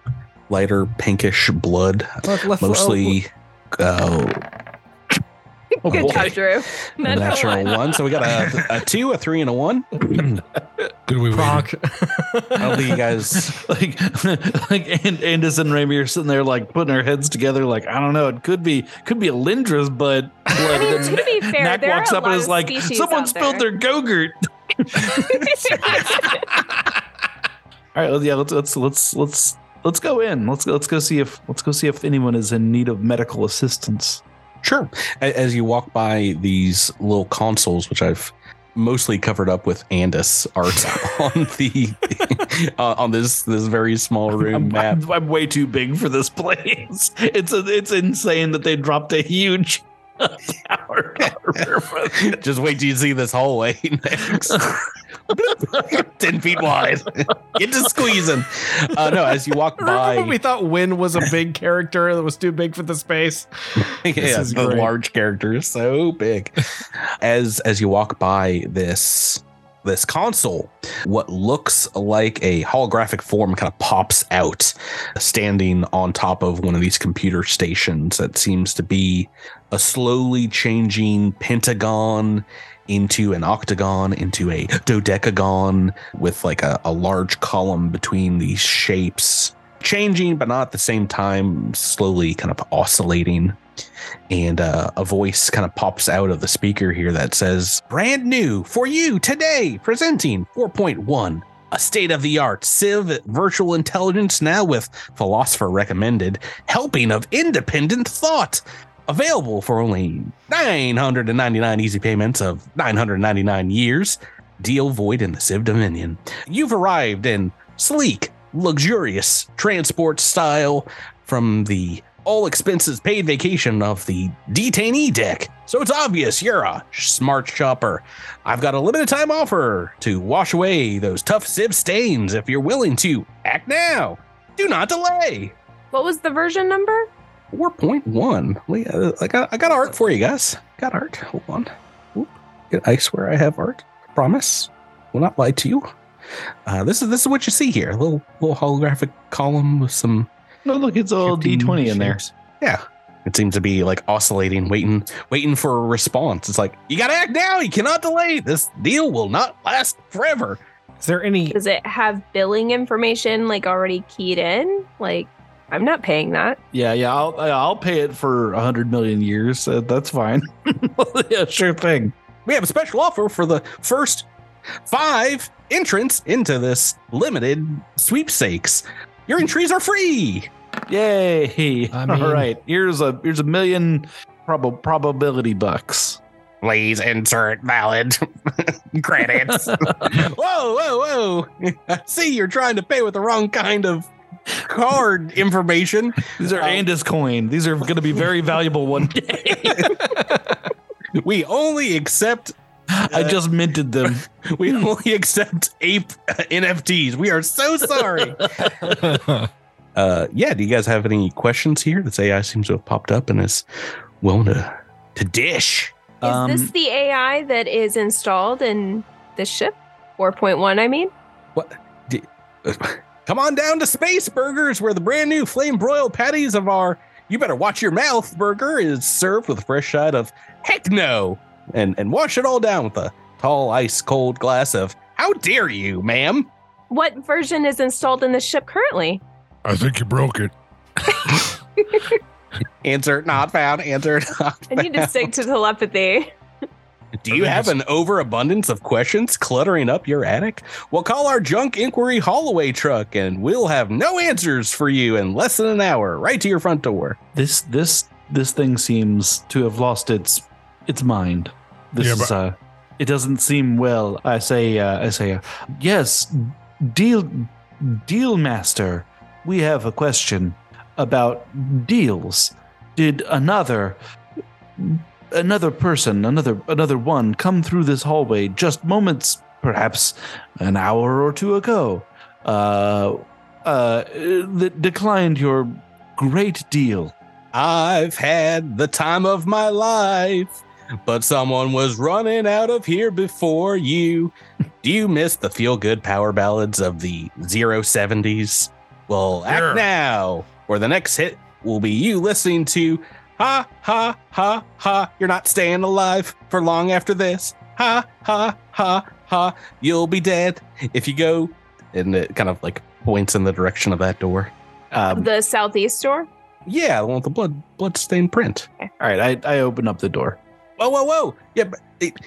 lighter pinkish blood,
Look, let's-
mostly uh,
Oh,
Good
boy.
job, Drew. Natural
natural
one.
one. So we got a, a two, a three, and a one.
Good we waited.
Proc.
I don't think you guys.
like like and Andis and Rami are sitting there like putting their heads together like I don't know it could be could be a Lindra's but
I mean, to be fair,
Knack
there
walks
are a
up and is like someone spilled
there."
their gogurt. All right, well, yeah, let's let's let's let's let's go in. Let's let's go see if let's go see if anyone is in need of medical assistance.
Sure. As you walk by these little consoles, which I've mostly covered up with Andis art on the uh, on this this very small room
I'm,
map.
I'm, I'm way too big for this place. It's a, it's insane that they dropped a huge tower.
Just wait till you see this hallway next. 10 feet wide. Get to squeezing. Uh, no, as you walk by,
we thought Win was a big character that was too big for the space?
yeah,
is
the
great.
large character is so big. As as you walk by this this console, what looks like a holographic form kind of pops out, standing on top of one of these computer stations that seems to be a slowly changing pentagon into an octagon into a dodecagon with like a, a large column between these shapes changing but not at the same time slowly kind of oscillating. And uh, a voice kind of pops out of the speaker here that says brand new for you today presenting 4.1 a state of the art Sivv virtual intelligence now with philosopher recommended helping of independent thought available for only 999 easy payments of 999 years deal void in the Sivv dominion you've arrived in sleek luxurious transport style from the all expenses paid vacation of the detainee deck. So it's obvious you're a smart shopper. I've got a limited time offer to wash away those tough Sivv stains if you're willing to act now. Do not delay.
What was the version number?
4.1. Wait, uh, I got I got art for you guys. Got art. Hold on. Oop. I swear I have art. I Promise. Will not lie to you. Uh, this is this is what you see here. A little little holographic column with some
no, look, it's all D twenty in there.
Yeah. It seems to be like oscillating, waiting, waiting for a response. It's like, you gotta act now, you cannot delay. This deal will not last forever.
Is there any?
Does it have billing information like already keyed in? Like, I'm not paying that.
Yeah, yeah, I'll I'll pay it for a hundred million years. Uh, that's fine. yeah, sure thing.
We have a special offer for the first five entrants into this limited sweepstakes. Your entries are free.
Yay!
I mean-
All right, here's a here's a million prob- probability bucks.
Please insert valid credits. whoa, whoa, whoa. I see you're trying to pay with the wrong kind of card information.
These are
Um,
Andis coin. These are going to be very valuable one day.
We only accept
I just minted them.
we only accept ape NFTs. We are so sorry. uh yeah, do you guys have any questions here? This AI seems to have popped up and is willing to to dish.
Is
Um,
this the AI that is installed in this ship? 4.1, I mean?
Come on down to Space Burgers, where the brand new flame broiled patties of our you better watch your mouth burger is served with a fresh shot of heck no. And and wash it all down with a tall, ice cold glass of "How dare you, ma'am?"
What version is installed in the ship currently?
I think you broke it.
Answer not found. Answer not.
I need to stick to telepathy.
Do you have an overabundance of questions cluttering up your attic? Well, call our junk inquiry haulaway truck and we'll have no answers for you in less than an hour, right to your front door.
This this this thing seems to have lost its its mind. This
Yeah,
is
but-
uh it doesn't seem well. I say uh, I say uh, yes, deal deal master. We have a question about deals. Did another another person, another another one come through this hallway just moments perhaps an hour or two ago? Uh uh that declined your great deal.
I've had the time of my life, but someone was running out of here before you. Do you miss the feel good power ballads of the zero seventies? Well, act
Yeah.
now, or the next hit will be you listening to Ha ha ha ha. You're not staying alive for long after this. Ha ha ha ha. You'll be dead if you go. And it kind of like points in the direction of that door.
Um,
The southeast door?
Yeah, the one with the blood bloodstained print.
all right, I, I open up the door.
Whoa, whoa, whoa! Yeah, but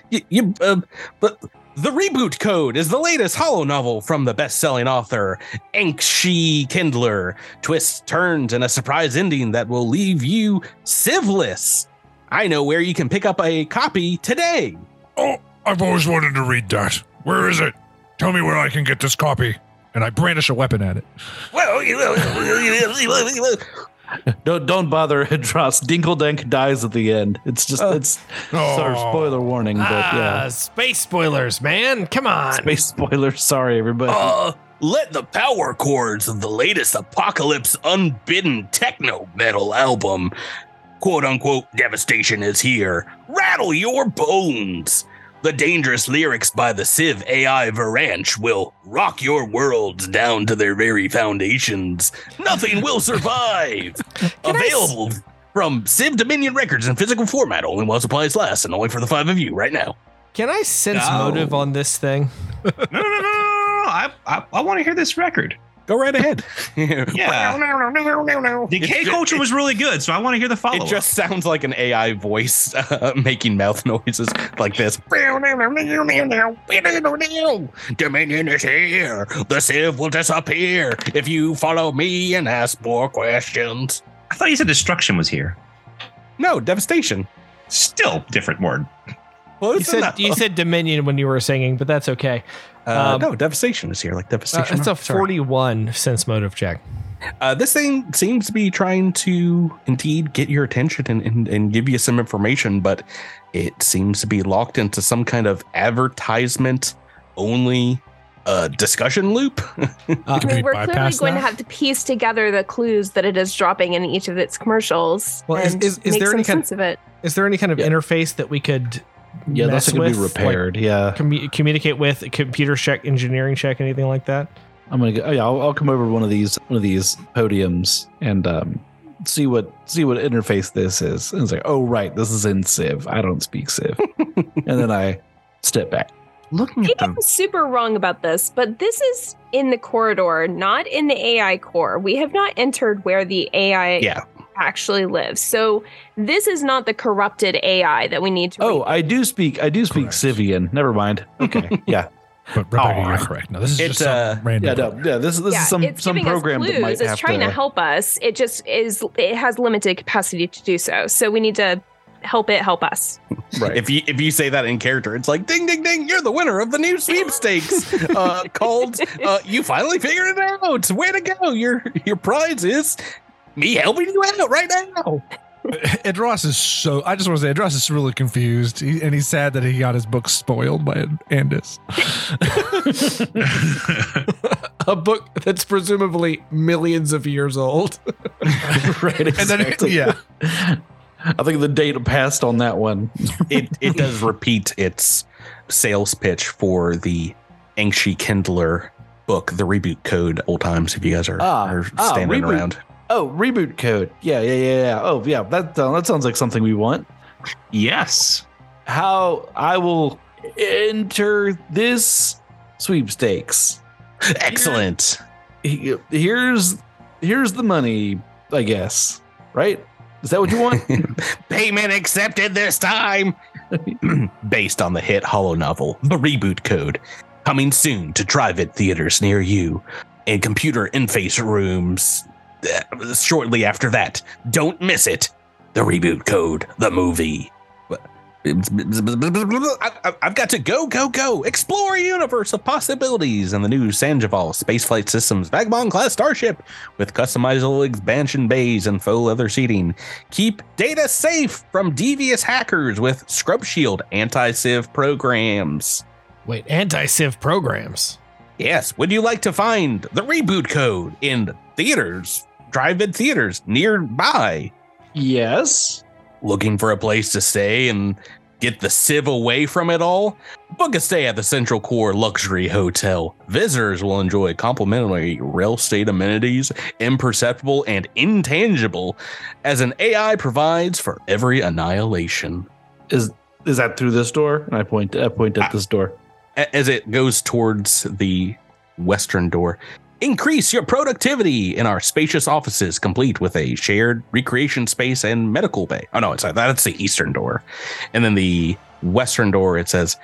you, you um, but the reboot code is the latest hollow novel from the best-selling author Ankshi Kindler. Twists, turns, and a surprise ending that will leave you civless. I know where you can pick up a copy today.
Oh, I've always wanted to read that. Where is it? Tell me where I can get this copy. And I brandish a weapon at it.
Well,
Don't don't bother, Dross. Dinkeldank dies at the end. It's just
Oh.
it's sorry,
Oh.
spoiler warning, but
Ah,
yeah.
space spoilers, man. Come on.
Space spoiler. Sorry, everybody.
Uh, let the power chords of the latest Apocalypse Unbidden techno metal album, quote unquote, devastation is here, rattle your bones. The dangerous lyrics by the Sivv AI Varanche will rock your worlds down to their very foundations. Nothing will survive. Available from Sivv Dominion Records in physical format, only while supplies last, and only for the five of you right now.
Can I sense
No.
motive on this thing?
No, no, no, no, no, no. I, I, I want to hear this record.
Go right ahead.
Yeah. The K
ju-
culture was really good, so I want to hear the follow
It just sounds like an AI voice uh, making mouth noises like this. Dominion is here. The Sivv will disappear if you follow me and ask more questions.
I thought you said destruction was here.
No, devastation.
Still different word.
Close
You said
enough.
you said Dominion when you were singing, but that's okay.
uh,
um,
no, devastation is here. Like
Uh,
devastation.
it's a
Sorry.
41 sense motive check.
Uh, this thing seems to be trying to indeed get your attention and, and, and give you some information, but it seems to be locked into some kind of advertisement only uh, discussion loop.
Uh,
I mean,
we
we're clearly
bypass
going to have to piece together the clues that it is dropping in each of its commercials.
Well, is-
and
is- is
make
there
some
any kind-
sense of it?
is there any kind of
Yeah.
interface that we could
yeah,
mess
that's going to be
with, like,
repaired. yeah,
commu- communicate with, computer check, engineering check, anything like that?
I'm gonna go. Oh, yeah, I'll, I'll come over to one of these one of these podiums and um, see what see what interface this is. And it's like, oh right, this is in Sivv. I don't speak Sivv. and then I step back.
Looking
Maybe
at
I'm
them.
super wrong about this, but this is in the corridor, not in the AI core. We have not entered where the AI
Yeah.
Actually lives. So this is not the corrupted AI that we need to.
Oh,
read.
I do speak. I do speak
Correct.
Civian. Never mind. Okay. Yeah.
But Rebecca,
Aw.
you're correct. No, this is
It's,
just some
uh,
random.
Yeah. No, yeah. This this
yeah,
is some
it's
some program
us
that
clues.
might
it's
have
trying to...
to.
help us. It just is. It has limited capacity to do so. So we need to help it help us.
Right.
If you if you say that in character, it's like ding ding ding, you're the winner of the new sweepstakes uh, called uh, you finally figured it out. Way to go! Your your prize is me helping you out right now.
Adros is so. I just want to say, Adros is really confused, he, and he's sad that he got his book spoiled by Andis.
A book that's presumably millions of years old.
right.
And then,
Exactly.
yeah,
I think the date passed on that one.
It it does repeat its sales pitch for the Ankshi Kindler book, the reboot code. Old times, if you guys are,
Ah,
are
ah,
standing
reboot.
around.
Oh, reboot code. Yeah. Yeah. Yeah. Yeah. Oh, yeah. That uh, that sounds like something we want.
yes.
How I will enter this sweepstakes.
Excellent.
He- Here's here's the money, I guess. Right? Is that what you want?
Payment accepted this time. Based on the hit Hollow novel, The Reboot Code, coming soon to trivid theaters near you and computer interface rooms Uh, shortly after that. Don't miss it. The Reboot Code, the movie. I've got to go, go, go. Explore a universe of possibilities in the new Sandoval Spaceflight Systems Vagabond class starship with customizable expansion bays and faux leather seating. Keep data safe from devious hackers with Scrub Shield anti Sivv programs.
Wait, anti-Sivv programs.
Yes, would you like to find the reboot code in theaters, drive-in theaters nearby?
yes.
Looking for a place to stay and get the Sivv away from it all? Book a stay at the Central Core Luxury Hotel. Visitors will enjoy complimentary real estate amenities, imperceptible and intangible, as an AI provides for every annihilation.
Is is that through this door? And I point I point at uh, this door.
As it goes towards the western door. Increase your productivity in our spacious offices, complete with a shared recreation space and medical bay. Oh no, it's that's the eastern door, and then the western door. It says,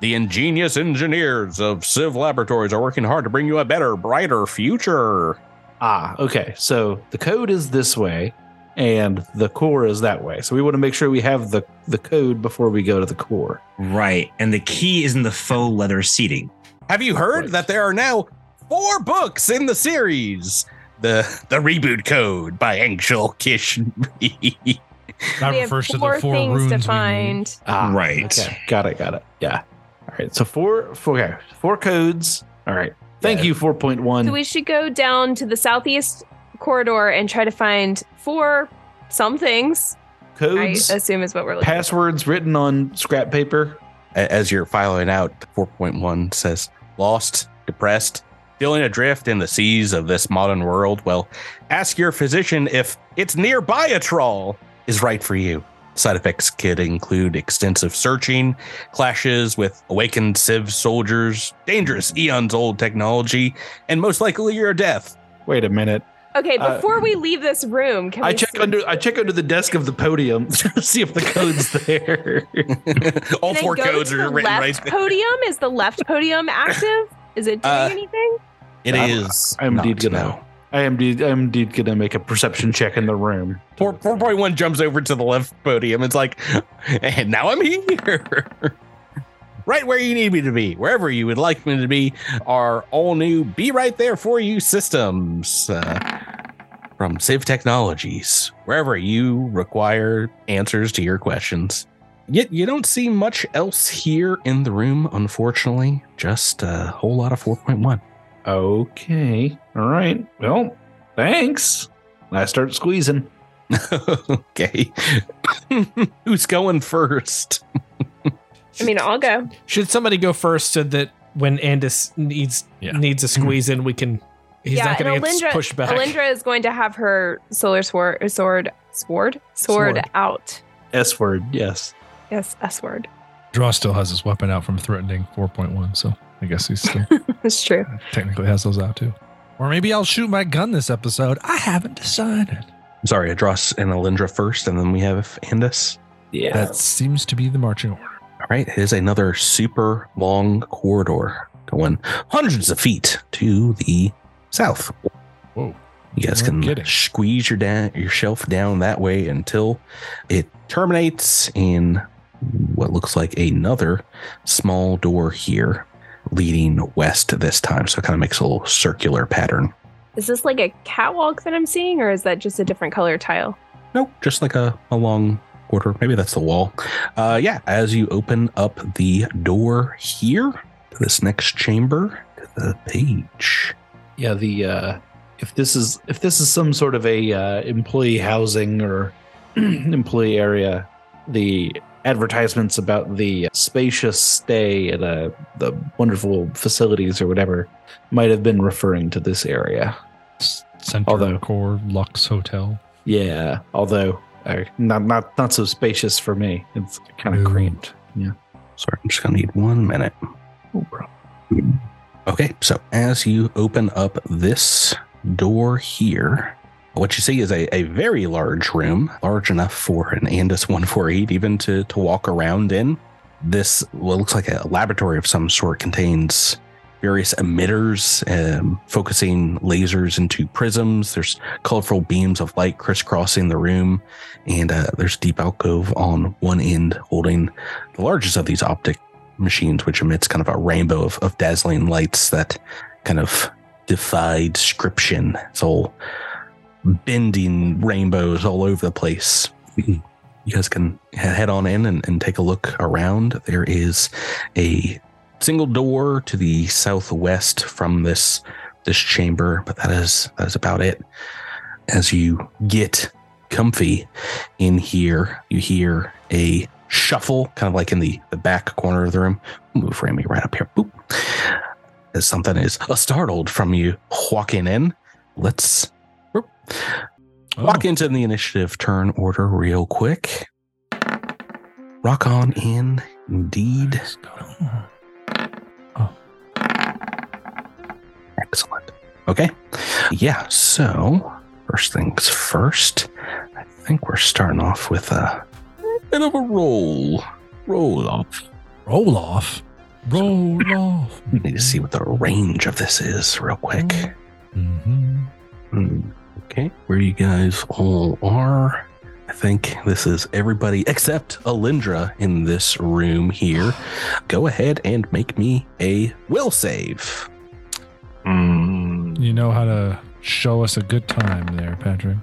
"The ingenious engineers of Sivv Laboratories are working hard to bring you a better, brighter future."
Ah, okay. So the code is this way, and the core is that way. So we want to make sure we have the the code before we go to the core.
Right. And the key is in the faux leather seating.
Have you heard
Right.
that there are now four books in the series? The the reboot code by Angel Kish.
That
we have
refers to the four
things
runes.
to find.
Ah,
Right.
Okay, got it, got it. Yeah. All right. So four, four, okay, four codes. All right. Thank
Yeah.
you. Four point one.
So we should go down to the southeast corridor and try to find four some things.
Codes.
I assume is what we're looking.
passwords written on scrap paper.
As you're filing out, 4.1 says, lost, depressed, feeling adrift in the seas of this modern world. Well, ask your physician if it's nearby a trawl is right for you. Side effects could include extensive searching, clashes with awakened Sivv soldiers, dangerous eons old technology, and most likely your death.
Wait a minute.
Okay,
Uh,
before we leave this room, can
I
we
check
see-
under. I check under the desk of the podium to see if the code's there.
All
can I
four
go
codes
to
are
the
written
left
right there.
podium. Is the left podium active? Is it doing
Uh,
anything?
It
I'm-
is.
I'm indeed gonna.
no.
I am indeed. I'm indeed gonna make a perception check in the room.
Four four point one jumps over to the left podium. It's like, and now I'm here, right where you need me to be, wherever you would like me to be. Our all new "Be Right There for You" systems uh, from Sivv Technologies. Wherever you require answers to your questions. Yet you don't see much else here in the room, unfortunately. Just a whole lot of four point one.
Okay. All right. Well, thanks. I start squeezing.
okay, who's going first?
I mean, I'll go.
Should somebody go first so that when Andis needs
Yeah.
needs a squeeze in, we can. He's
yeah,
not going
and
to get
Alindra,
pushed back.
Alindra is going to have her solar sword, sword, sword, sword,
Sword.
out.
S word. Yes.
Yes, S word.
Draw still has his weapon out from threatening 4.1, so I guess he's still
That's true.
technically has those out too. Or maybe I'll shoot my gun this episode. I haven't decided.
Sorry, Adros and Alindra first, and then we have Andis.
Yeah.
That seems to be the marching order.
All right, it is another super long corridor going hundreds of feet to the south.
Whoa.
You guys
No
can
kidding.
squeeze your down your shelf down that way until it terminates in what looks like another small door here, leading west this time. So it kind of makes a little circular pattern.
Is this like a catwalk that I'm seeing, or is that just a different color tile?
Nope, just like a, a long quarter. Maybe that's the wall. Uh, yeah, as you open up the door here to this next chamber, to the page.
yeah. The uh, if this is if this is some sort of a uh, employee housing or employee area, the advertisements about the spacious stay at uh, the wonderful facilities or whatever might have been referring to this area.
S- Center
Although-
Core Lux Hotel.
Yeah, although uh, not not not so spacious for me. It's kind of
Ooh.
cramped. Yeah.
Sorry, I'm just gonna need one minute. Okay, so as you open up this door here, what you see is a, a very large room, large enough for an Andis 148 even to, to walk around in. This, what looks like a laboratory of some sort, contains various emitters um, focusing lasers into prisms. There's colorful beams of light crisscrossing the room, and uh, there's deep alcove on one end holding the largest of these optic machines, which emits kind of a rainbow of, of dazzling lights that kind of defy description. It's all bending rainbows all over the place. You guys can head on in and, and take a look around. There is a single door to the southwest from this this chamber, but that is that is about it. As you get comfy in here, you hear a shuffle, kind of like in the, the back corner of the room. Move Remy right up here. Boop. As something is startled from you walking in. Let's boop, walk into the initiative turn order real quick. Rock on in, indeed. Excellent. Okay. Yeah. So, first things first, I think we're starting off with a bit of a roll. Roll off.
Roll off. Roll off.
We need to see what the range of this is real quick.
Mm-hmm.
Hmm. Okay. Where you guys all are. I think this is everybody except Alindra in this room here. Go ahead and make me a will save.
Mm.
You know how to show us a good time there, Patrick.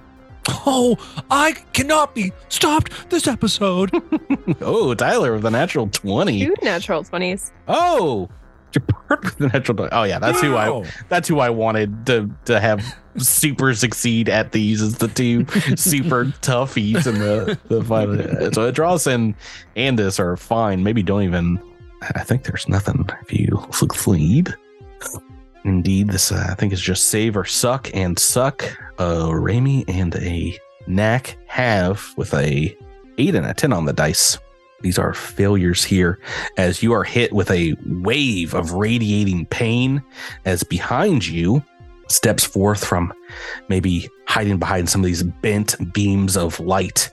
Oh, I cannot be stopped this episode.
oh, Tyler with the natural 20.
Two natural 20s.
Oh, you're part of the natural 20. Oh, yeah, that's who I that's who I wanted to to have super succeed at these is the two super toughies in the the final. So Adros and Andis are fine. Maybe don't even. I think there's nothing if you succeed. Indeed, this uh, I think is just save or suck and suck. Uh, Rami and a knack have with a eight and a ten on the dice. These are failures here as you are hit with a wave of radiating pain as behind you steps forth from maybe hiding behind some of these bent beams of light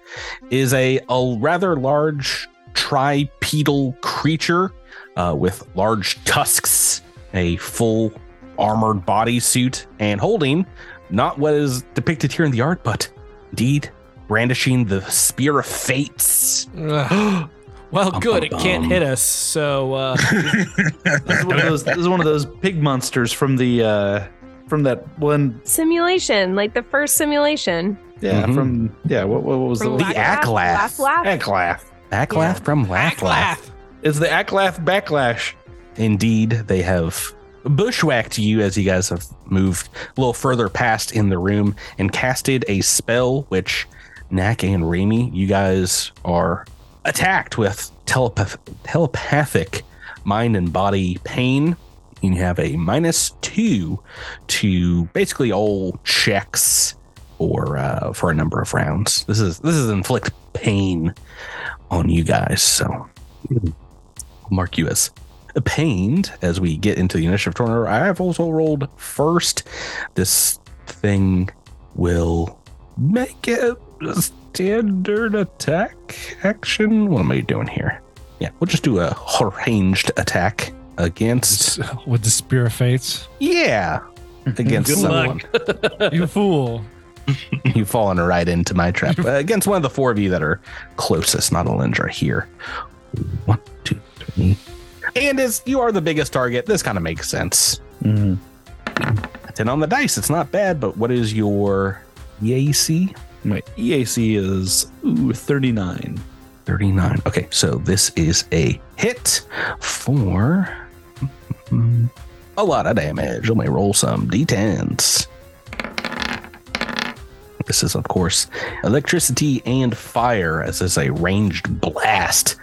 is a, a rather large tripedal creature uh, with large tusks, a full armored bodysuit, and holding not what is depicted here in the art, but indeed brandishing the spear of fates.
Ugh. well,
Bum,
good.
bum,
It can't
bum.
hit us. So uh,
This is one of those. This is one of those pig monsters from the uh from that one.
Simulation, like the first simulation.
Yeah,
Mhm.
from yeah. What, what was
From
the
The
Laugh,
Acklath.
Laugh, laugh.
Acklath?
Yeah.
from Laugh Laugh.
Acklath.
It's the Acklath backlash.
Indeed, they have bushwhacked you as you guys have moved a little further past in the room and casted a spell, which Knack and Rami, you guys are attacked with telepath- telepathic mind and body pain. You have a minus two to basically all checks or uh, for a number of rounds. This is this is inflict pain on you guys, so I'll mark you as pained as we get into the initiative turn. I have also rolled first. This thing will make it standard attack action. What am I doing here? Yeah, we'll just do a ranged attack against.
With the spear of fates.
Yeah, against
Good
someone.
You fool.
You've fallen right into my trap. Uh, against one of the four of you that are closest, not Alindra here. One, two, three. And as you are the biggest target, this kind of makes sense.
Mhm.
10 on the dice, it's not bad, but what is your EAC?
My EAC is ooh, 39.
39. Okay, so this is a hit for mm, a lot of damage. Let me roll some d10s. This is, of course, electricity and fire, as is a ranged blast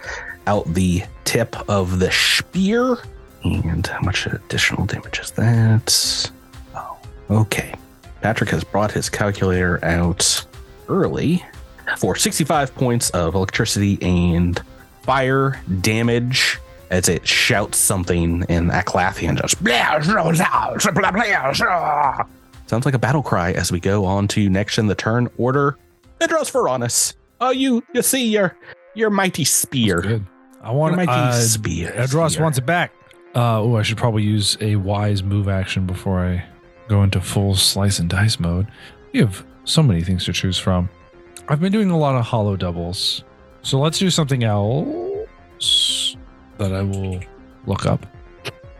out the tip of the spear. And how much additional damage is that? Oh, okay. Patrick has brought his calculator out early for 65 points of electricity and fire damage. as it shouts something in Aclathian. Just sounds like a battle cry as we go on to next in the turn order. Adros Veronis. Oh, you you see your your mighty spear.
I want
Your mighty
uh,
spear. Adros
wants it back. Uh, oh, I should probably use a wise move action before I go into full slice and dice mode. We have so many things to choose from. I've been doing a lot of hollow doubles, so let's do something else that I will look up.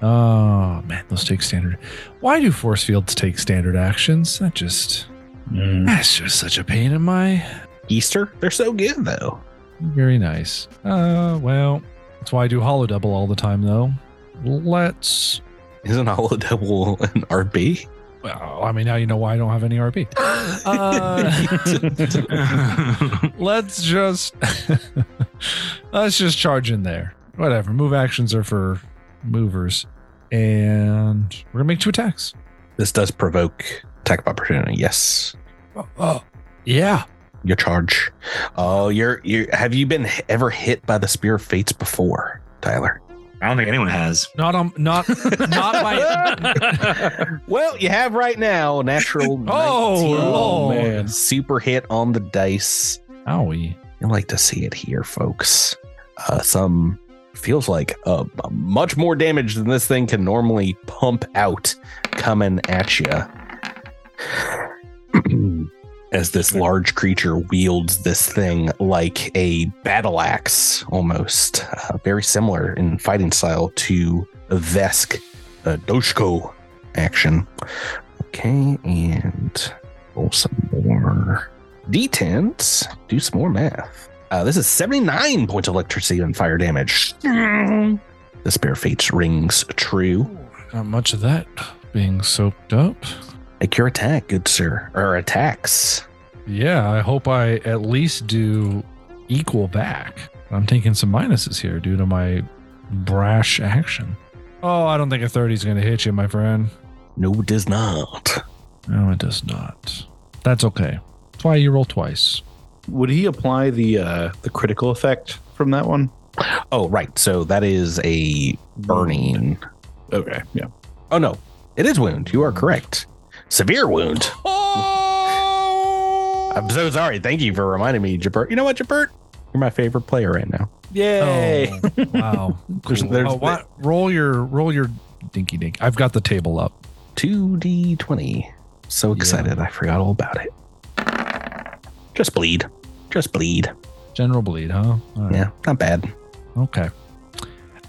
Oh man, those take standard. Why do force fields take standard actions? That just that's just such a pain in my
Easter. They're so good though.
very nice. Uh, well, that's why I do hollow double all the time, though. Let's.
Isn't Hollow Double an RP?
Well, I mean, now you know why I don't have any RP. Uh, let's just. let's just charge in there. Whatever. Move actions are for movers, and we're gonna make two attacks.
This does provoke attack of opportunity. Yes.
Oh, yeah.
Your charge. Oh, you're you. Have you been ever hit by the spear of fates before, Tyler?
I don't think anyone has.
Not um, not not by.
well, you have right now. Natural.
Oh,
19.
Lord.
man! Super hit on the dice.
Owie.
You like to see it here, folks. Uh, some feels like uh, much more damage than this thing can normally pump out coming at you. As this large creature wields this thing like a battle axe, almost uh, very similar in fighting style to a Vesk, a Doshko action. Okay, and roll some more d10s, do some more math. Uh, this is 79 points of electricity and fire damage. The Spear of Fates rings true.
Not much of that being soaked up.
Make your attack, good sir. Or attacks.
Yeah, I hope I at least do equal back. I'm taking some minuses here due to my brash action. Oh, I don't think a 30 is going to hit you, my friend.
No, it does not.
No, it does not. That's okay. That's why you roll twice.
Would he apply the uh, the critical effect from that one?
Oh, right. So that is a burning.
Okay, yeah.
Oh, no. It is wound. You are correct. Severe wound. Oh! I'm so sorry. Thank you for reminding me, Jabert. You know what, Jabert? You're my favorite player right now.
Yay!
Oh, wow.
There's- there's
oh, what? Roll your roll your dinky dink. I've got the table up.
2d20. So excited. I forgot all about it. Just bleed. Just bleed.
General bleed, huh? All right.
Yeah, not bad.
Okay.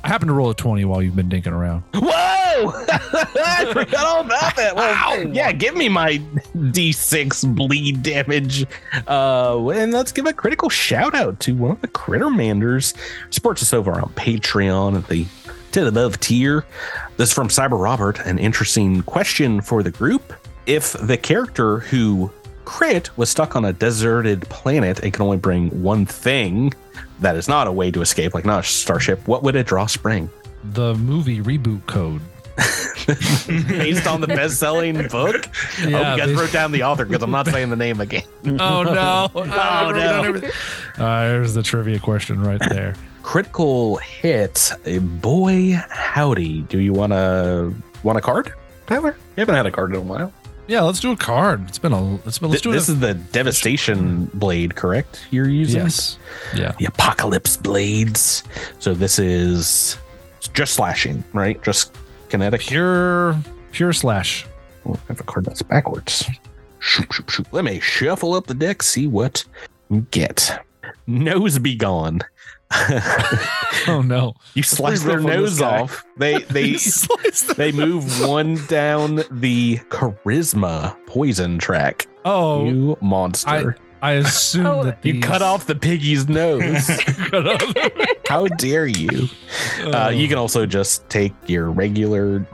I happen to roll a 20 while you've been dinking around.
Whoa! I forgot all about that. Well, yeah, give me my d6 bleed damage. Uh, and let's give a critical shout out to one of the Crittermanders. Supports us over on Patreon at the to the above tier. This is from Cyber Robert. An interesting question for the group. If the character who crit was stuck on a deserted planet and can only bring one thing that is not a way to escape, like not a starship, what would it draw spring?
The movie reboot code.
based on the best-selling book. oh, you guys
they-
wrote down the author because I'm not saying the name again.
Oh no!
Oh, no.
Uh, there's the trivia question right there.
Critical hit, boy, howdy. Do you want to want a card, Tyler? You haven't had a card in a while.
Yeah, let's do a card. It's been a. It's been. Let's
Th-
do
this is the devastation blade, correct? You're using
yes. Yeah.
the apocalypse blades. So this is just slashing, right? Just kinetic.
Pure. Pure slash.
Oh, I have a card that's backwards. Shoop, shoop, shoop. Let me shuffle up the deck, see what you get. Nose be gone.
Oh no!
you slice their
rough on this
nose off. They they they move one down the charisma poison track.
Oh,
you monster!
I assume
Oh.
that
you cut off the piggy's nose. How dare you? Uh, you can also just take your regular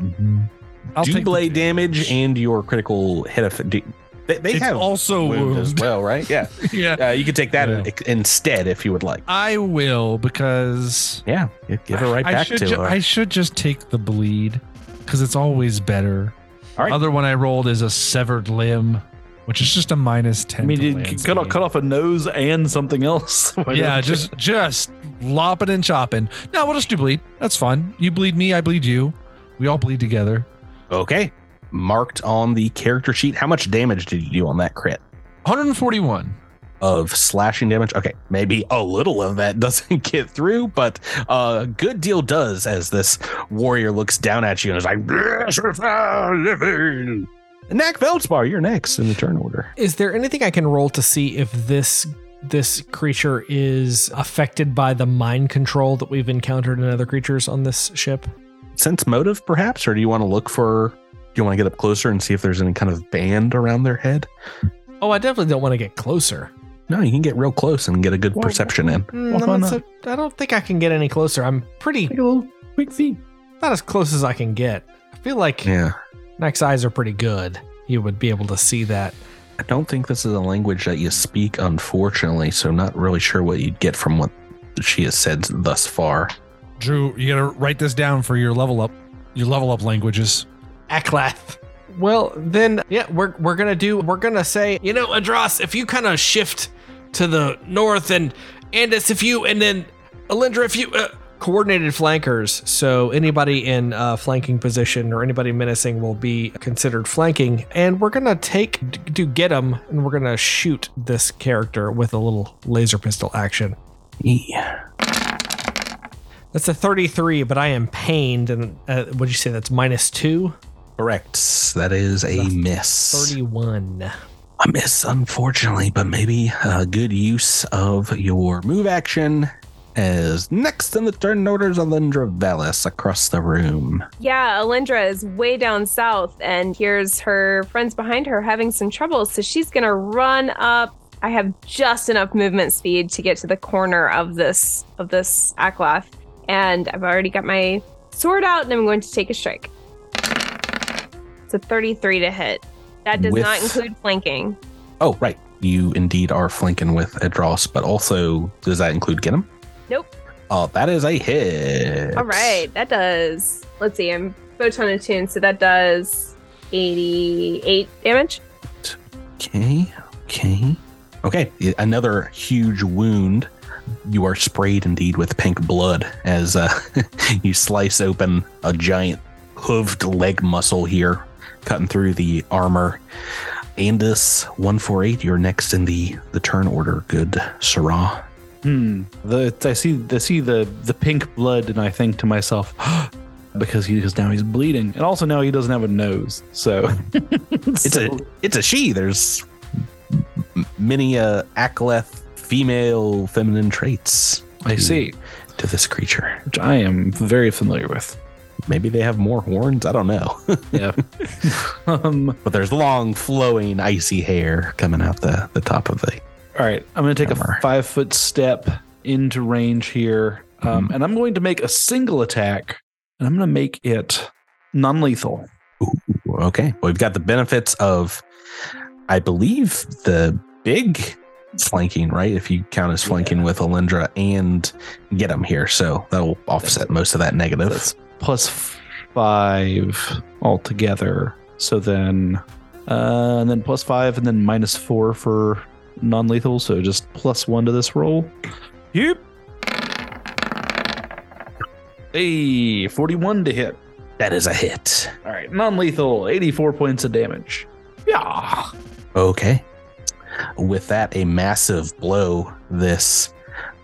I'll
do
take
blade damage and your critical hit. Of, do, they they
It's
have
also
wound,
wound.
as well, right? Yeah.
yeah.
Uh, you could take that
Yeah.
in- instead if you would like.
I will because
Yeah, give it right
I
back
should
to
ju-
her.
I should just take the bleed because it's always better.
All right.
Other one I rolled is a severed limb, which is just a minus ten.
I mean, you cut off, cut off a nose and something else.
Yeah,
don't you?
just just lopping and chopping. No, we'll just do bleed. That's fun. You bleed me, I bleed you. We all bleed together.
Okay. Marked on the character sheet. How much damage did you do on that crit?
141.
Of slashing damage. Okay, maybe a little of that doesn't get through, but a good deal does as this warrior looks down at you and is like, "Yes, if I live in." Knack Veldspar, you're next in the turn order.
Is there anything I can roll to see if this this creature is affected by the mind control that we've encountered in other creatures on this ship?
Sense motive, perhaps, or do you want to look for? Do you want to get up closer and see if there's any kind of band around their head?
Oh, I definitely don't want to get closer.
No, you can get real close and get a good perception in.
Mm,
Why
I'm not
not?
so- I don't think I can get any closer. I'm pretty
Take a little quick feet.
about as close as I can get. I feel like
Yeah.
Neck's eyes are pretty good. You would be able to see that.
I don't think this is a language that you speak, unfortunately, so not really sure what you'd get from what she has said thus far.
Drew, you gotta write this down for your level up, your level up languages.
Aklath. Well, then, yeah, we're we're gonna do. We're gonna say, you know, Adros, if you kind of shift to the north, and Andis, if you, and then Alindra, if you. Uh, Coordinated flankers, so anybody in uh, flanking position or anybody menacing will be considered flanking. And we're gonna take do get him, and we're gonna shoot this character with a little laser pistol action.
Yeah.
That's a 33, but I am pained. And uh, what'd you say? That's minus two?
Correct. That is a miss.
31.
A miss, unfortunately, but maybe a good use of your move action as next in the turn orders Alindra Velis across the room.
Yeah, Alindra is way down south and here's her friends behind her having some trouble. So she's going to run up. I have just enough movement speed to get to the corner of this of this Aklath. And I've already got my sword out and I'm going to take a strike. It's a 33 to hit. That does
With-
not include flanking.
Oh, right. You indeed are flanking with Adros, but also does that include get him?
Nope.
Oh, that is a hit.
All right, that does. Let's see, I'm photon attuned, so that does 88 damage.
Okay. Okay. Okay. Another huge wound. You are sprayed indeed with pink blood as uh, you slice open a giant hooved leg muscle here, cutting through the armor. Andis 148, you're next in the, the turn order. Good, Sarah.
Hmm. The I see I see the the pink blood, and I think to myself, because he because now he's bleeding, and also now he doesn't have a nose. So
It's a it's a she. There's many uh Akaleth female feminine traits
I see,
to this creature.
which I am very familiar with.
Maybe they have more horns. I don't know.
Yeah. um.
but there's long, flowing, icy hair coming out the, the top of the.
All right, I'm going to take
Bummer.
a five foot step into range here, um, and I'm going to make a single attack, and I'm going to make it non lethal.
Okay. Well, we've got the benefits of, I believe, the big flanking, right? If you count as flanking with Alindra and get him here. So that'll offset most of that negative.
Plus five altogether. So then, uh, and then plus five, and then minus four for non lethal. So just plus one to this roll. Yep. Hey, 41 to hit.
that is a hit.
All right, non lethal, 84 points of damage. Yeah.
Okay. With that, a massive blow. This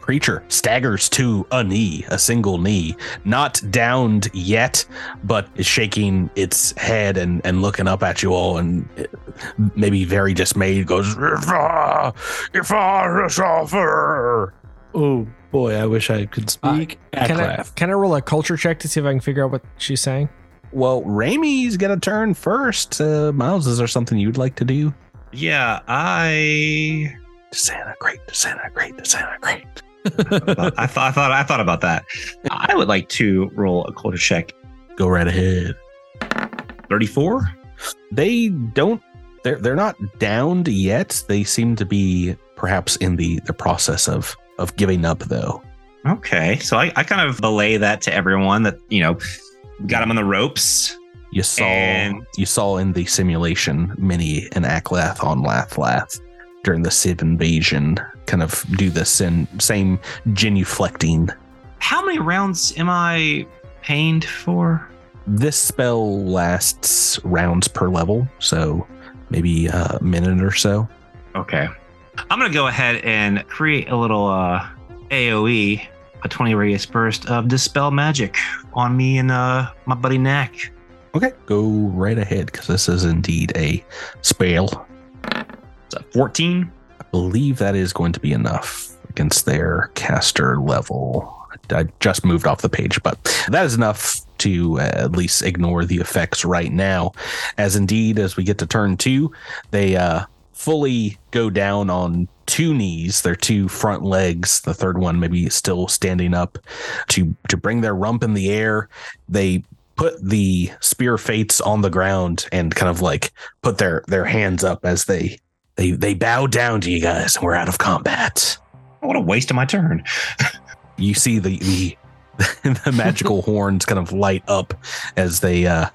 creature staggers to a knee, a single knee, not downed yet, but is shaking its head and, and looking up at you all and maybe very dismayed goes, If I, if I suffer.
Oh boy, I wish I could speak.
Can I, can I roll a culture check to see if I can figure out what she's saying?
Well, Ramey's going to turn first. Uh, Miles, is there something you'd like to do?
Yeah, I
Disintegrate, disintegrate, disintegrate.
I thought I thought I thought about that. I would like to roll a quarter check.
Go right ahead.
34?
they don't they're they're not downed yet they seem to be perhaps in the the process of of giving up though
Okay. So I, I kind of belay that to everyone that, you know, got them on the ropes.
you saw
And-
you saw in the simulation mini and Aklath on Lath Lath during the Sivv invasion. Kind of do the same, same genuflecting.
How many rounds am I pained for?
This spell lasts rounds per level, so maybe a minute or so.
Okay. I'm gonna go ahead and create a little uh, AOE, a 20 radius burst of dispel magic on me and uh, my buddy Knack.
Okay, go right ahead because this is indeed a spell.
It's a 14.
I believe that is going to be enough against their caster level. I just moved off the page, but that is enough to uh, at least ignore the effects right now. As indeed, as we get to turn two, they uh, fully go down on two knees, their two front legs. The third one maybe still standing up to to bring their rump in the air. They put the spear fates on the ground and kind of like put their their hands up as they they they bow down to you guys and we're out of combat.
What a waste of my turn.
You see the the the magical horns kind of light up as they uh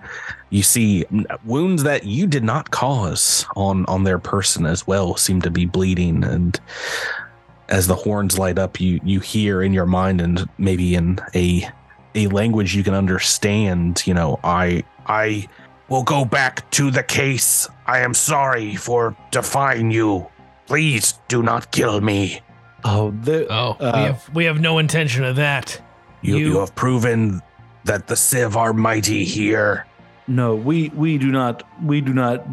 you see wounds that you did not cause on on their person as well seem to be bleeding and as the horns light up you you hear in your mind and maybe in a a language you can understand you know i i will go back to the case i am sorry for defying you please do not kill me
Oh, the,
Oh,
Uh,
we have we have no intention of that.
you, you
You-
have proven that the Sivv are mighty here
no, we we do not we do not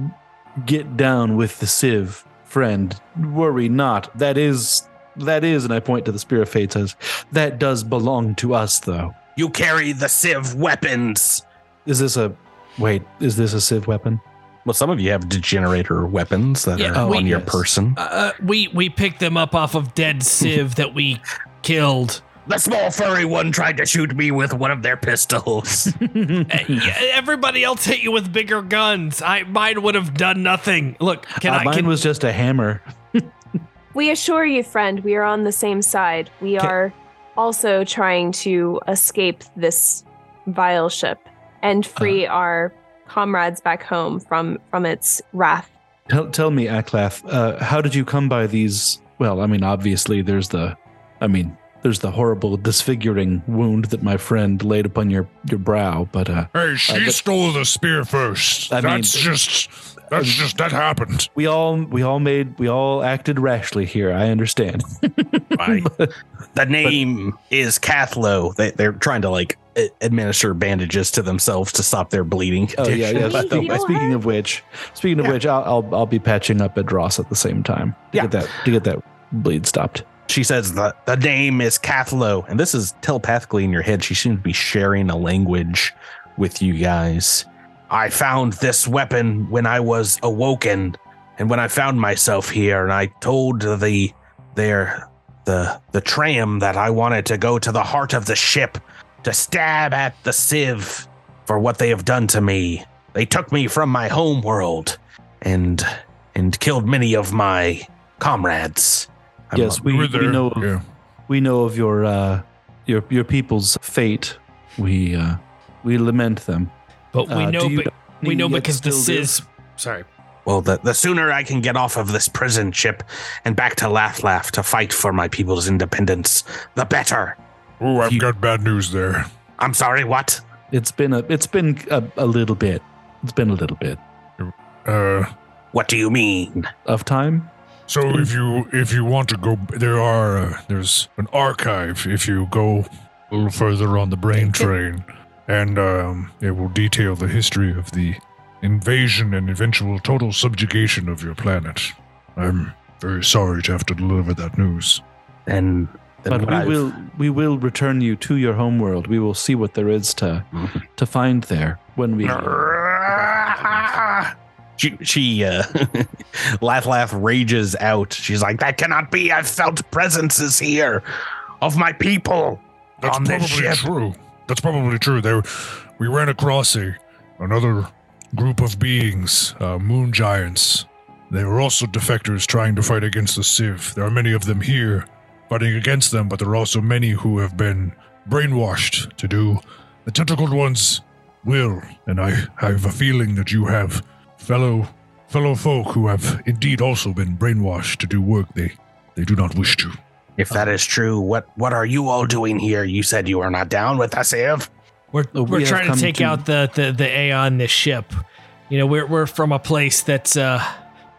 get down with the Sivv, friend. Worry not. That is that is, and I point to the Spear of Fate says that does belong to us, though.
you carry the Sivv weapons
Is this a wait? Is this a Sivv weapon?
well some of you have degenerator weapons that
Yeah,
are
we-
on your
yes.
person
Uh, we we picked them up off of dead Sivv that we killed.
The small furry one tried to shoot me with one of their pistols.
Uh, Everybody else hit you with bigger guns. I mine would have done nothing. Look, can
Uh,
I?
mine
Can,
was just a hammer.
We assure you, friend, we are on the same side. We
Okay.
are also trying to escape this vile ship and free our comrades back home from from its wrath.
Tell, tell me, Aklath, uh, how did you come by these? Well, I mean, obviously, there's the, I mean, there's the horrible disfiguring wound that my friend laid upon your your brow. But uh,
Hey, she
but-
stole the spear first.
I mean-
that's just that's just that happened.
we all we all made we all acted rashly here. I understand.
Right. the name is Cathlo. They, they're trying to like administer bandages to themselves to stop their bleeding.
Oh yeah, yeah.
condition.
Can
Speaking,
heal
speaking of which, speaking of
Yeah.
which, I'll, I'll I'll be patching up Adros at the same time to
Yeah.
get that to get that bleed stopped.
She says the, the name is Cathlo, and this is telepathically in your head. She seems to be sharing a language with you guys. I found this weapon when I was awoken, and when I found myself here, and I told the their the the tram that I wanted to go to the heart of the ship to stab at the Sivv for what they have done to me. They took me from my home world and and killed many of my comrades. I'm
yes,
a-
we, we know of,
Yeah.
we know of your uh your your people's fate. We uh we lament them.
But we
Uh,
know, but we know because this
still do?
Ciz. Sorry.
Well, the, the sooner I can get off of this prison ship and back to Laugh Laugh to fight for my people's independence, the better.
Oh, I've
You-
got bad news there.
I'm sorry, what?
It's been a it's been a, a little bit. It's been a little bit
Uh,
What do you mean?
of time.
so if you if you want to go, there are uh, there's an archive. If you go a little further on the brain train, and um, it will detail the history of the invasion and eventual total subjugation of your planet. I'm very sorry to have to deliver that news.
And then
But we
I've-
will we will return you to your homeworld. We will see what there is to to find there when we.
She, she uh, laugh, laugh, rages out. She's like, "That cannot be! I've felt presences here of my people
That's
on this ship."
true. That's probably true. There, we ran across a another group of beings, uh, moon giants. They were also defectors trying to fight against the Sivv. There are many of them here fighting against them, but there are also many who have been brainwashed to do the tentacled ones will. And I, I have a feeling that you have fellow
fellow folk who have indeed also been brainwashed to do work they they do not wish to.
If that is true, what what are you all doing here? You said you are not down with us, Iv.
We're
we
we're trying to take
to-
out the, the the AI on this ship. You know, we're we're from a place that's uh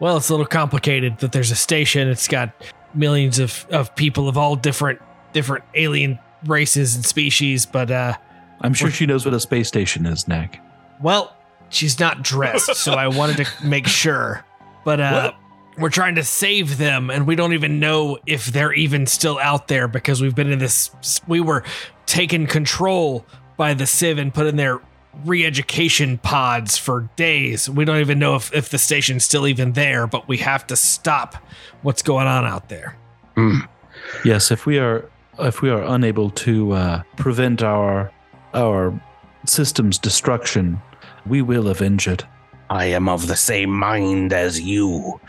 well, it's a little complicated. That there's a station. It's got millions of of people of all different different alien races and species. But uh,
I'm sure she knows what a space station is, Nick.
well, she's not dressed, so I wanted to make sure. But uh, we're trying to save them, and we don't even know if they're even still out there because we've been in this. We were taken control by the Sivv and put in their re-education pods for days. We don't even know if, if the station's still even there, but we have to stop what's going on out there.
Hmm.
Yes, if we are if we are unable to uh, prevent our our system's destruction, we will avenge it.
I am of the same mind as you,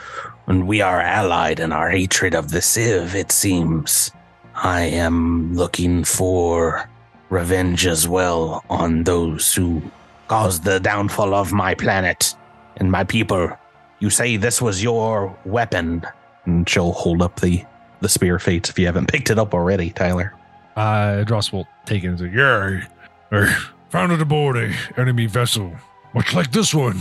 and we are allied in our hatred of the Sivv, it seems. I am looking for revenge as well on those who caused the downfall of my planet and my people. You say this was your weapon. And she'll hold up the, the spear of fates if you haven't picked it up already, Tyler.
Uh, Dross will take it and say, Yeah, I, I found aboard a enemy vessel, much like this one,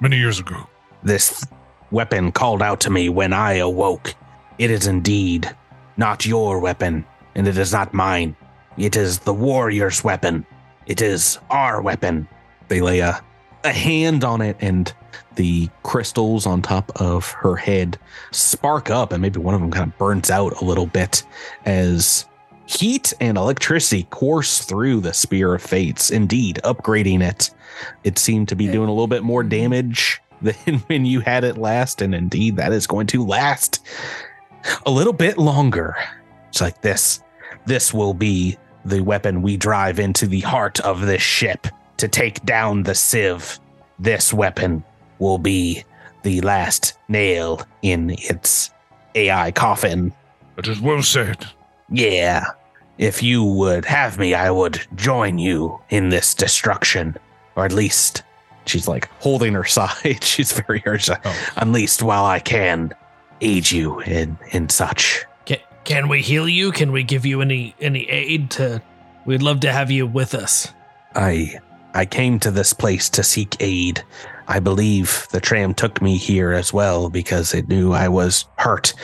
many years ago.
This weapon called out to me when I awoke. It is indeed not your weapon, and it is not mine. It is the warrior's weapon. It is our weapon. They lay a, a hand on it, and the crystals on top of her head spark up, and maybe one of them kind of burns out a little bit as heat and electricity course through the Spear of Fates, indeed, upgrading it. It seemed to be doing a little bit more mm-hmm. damage than when you had it last, and indeed, that is going to last a little bit longer. It's like this. This will be the weapon we drive into the heart of this ship to take down the Sivv. This weapon will be the last nail in its AI coffin.
That is well said.
Yeah. If you would have me, I would join you in this destruction. Or at least, she's like holding her side. She's very urgent.
Oh.
At least while I can aid you in, in such.
Can, can we heal you? Can we give you any any aid to We'd love to have you with us.
I I came to this place to seek aid. I believe the tram took me here as well because it knew I was hurt.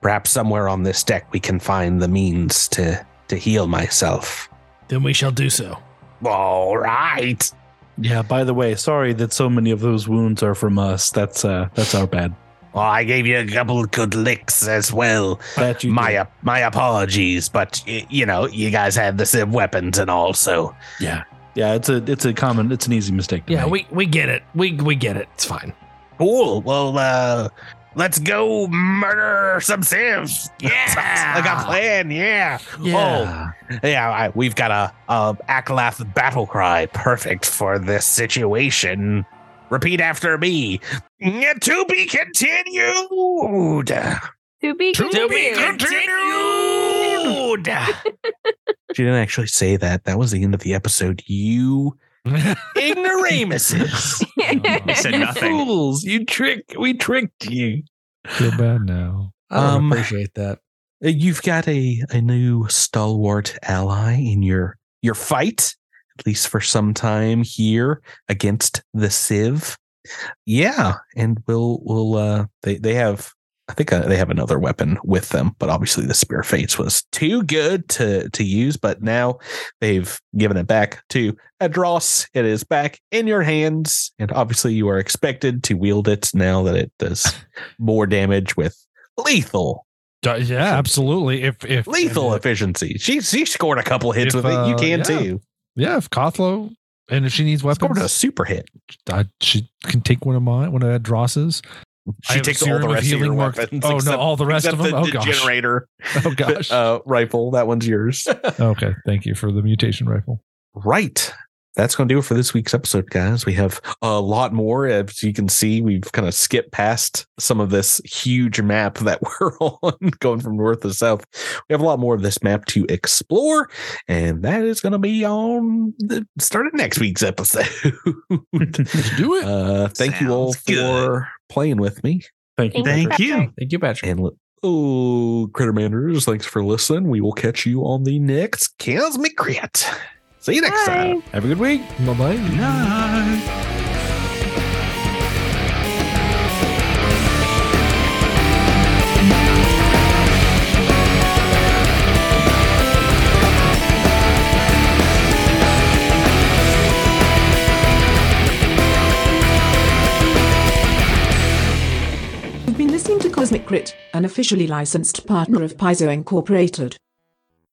Perhaps somewhere on this deck we can find the means to to heal myself.
Then we shall do so.
All right.
Yeah, by the way, sorry that so many of those wounds are from us. That's uh that's our bad.
Well, I gave you a couple of good licks as well.
That you
my
did.
ap- my apologies, but y- you know you guys had the same weapons and all, so
Yeah, yeah. it's a it's a common it's an easy mistake. To
Yeah,
make.
we we get it. We we get it. It's fine.
cool. Well, uh, let's go murder some Sivvs. Yeah, like a plan. Yeah.
yeah.
Oh, yeah. I, we've got a, a Akalath battle cry, perfect for this situation. Repeat after me. To be continued.
To be
To be
continued.
continued.
She didn't actually say that. That was the end of the episode. You ignoramuses.
You said nothing.
Fools! You trick. We tricked you.
Feel bad now.
I
Um,
appreciate that.
Uh, You've got a, a new stalwart ally in your your fight, at least for some time here against the Sivv. Yeah, and we'll we'll uh they they have I think uh, they have another weapon with them, but obviously the Spear of Fates was too good to to use. But now they've given it back to Adros. It is back in your hands, and obviously you are expected to wield it now that it does more damage with lethal
Uh, yeah, absolutely. If if
lethal
if,
efficiency. She she scored a couple hits
If,
with it. You
uh,
can
yeah.
too.
yeah, if Kothlo and if she needs weapons,
Scored a super hit.
uh, she can take one of mine, one of Dross's.
She takes all
serum
the rest of your
mark-
weapons.
Oh, no, all the rest of them?
The,
Oh, gosh.
generator
Oh gosh.
uh, rifle. That one's yours.
okay, thank you for the mutation rifle.
right. That's going to do it for this week's episode, guys. We have a lot more. As you can see, we've kind of skipped past some of this huge map that we're on, going from north to south. We have a lot more of this map to explore, and that is going to be on the start of next week's episode.
Let's do it.
uh, thank you all
Sounds good.
for playing with me.
Thank you.
Thank you.
Thank you, Patrick.
And li- oh, Crittermanders, thanks for listening. We will catch you on the next Cosmic Crit. See you next
Bye.
time.
Have a good week.
Bye bye.
Night.
You've been listening to Cosmic Crit, an officially licensed partner of Paizo Incorporated.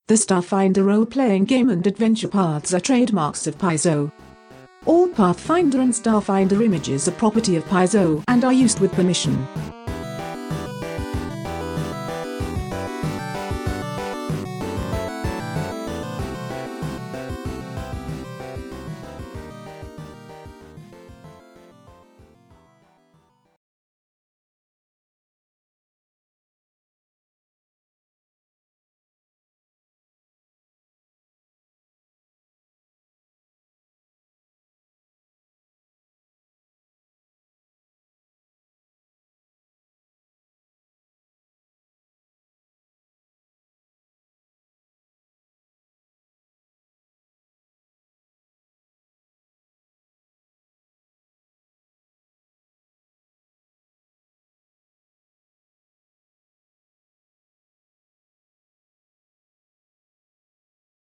The Starfinder role playing game and adventure paths are trademarks of Paizo. All Pathfinder and Starfinder images are property of Paizo and are used with permission.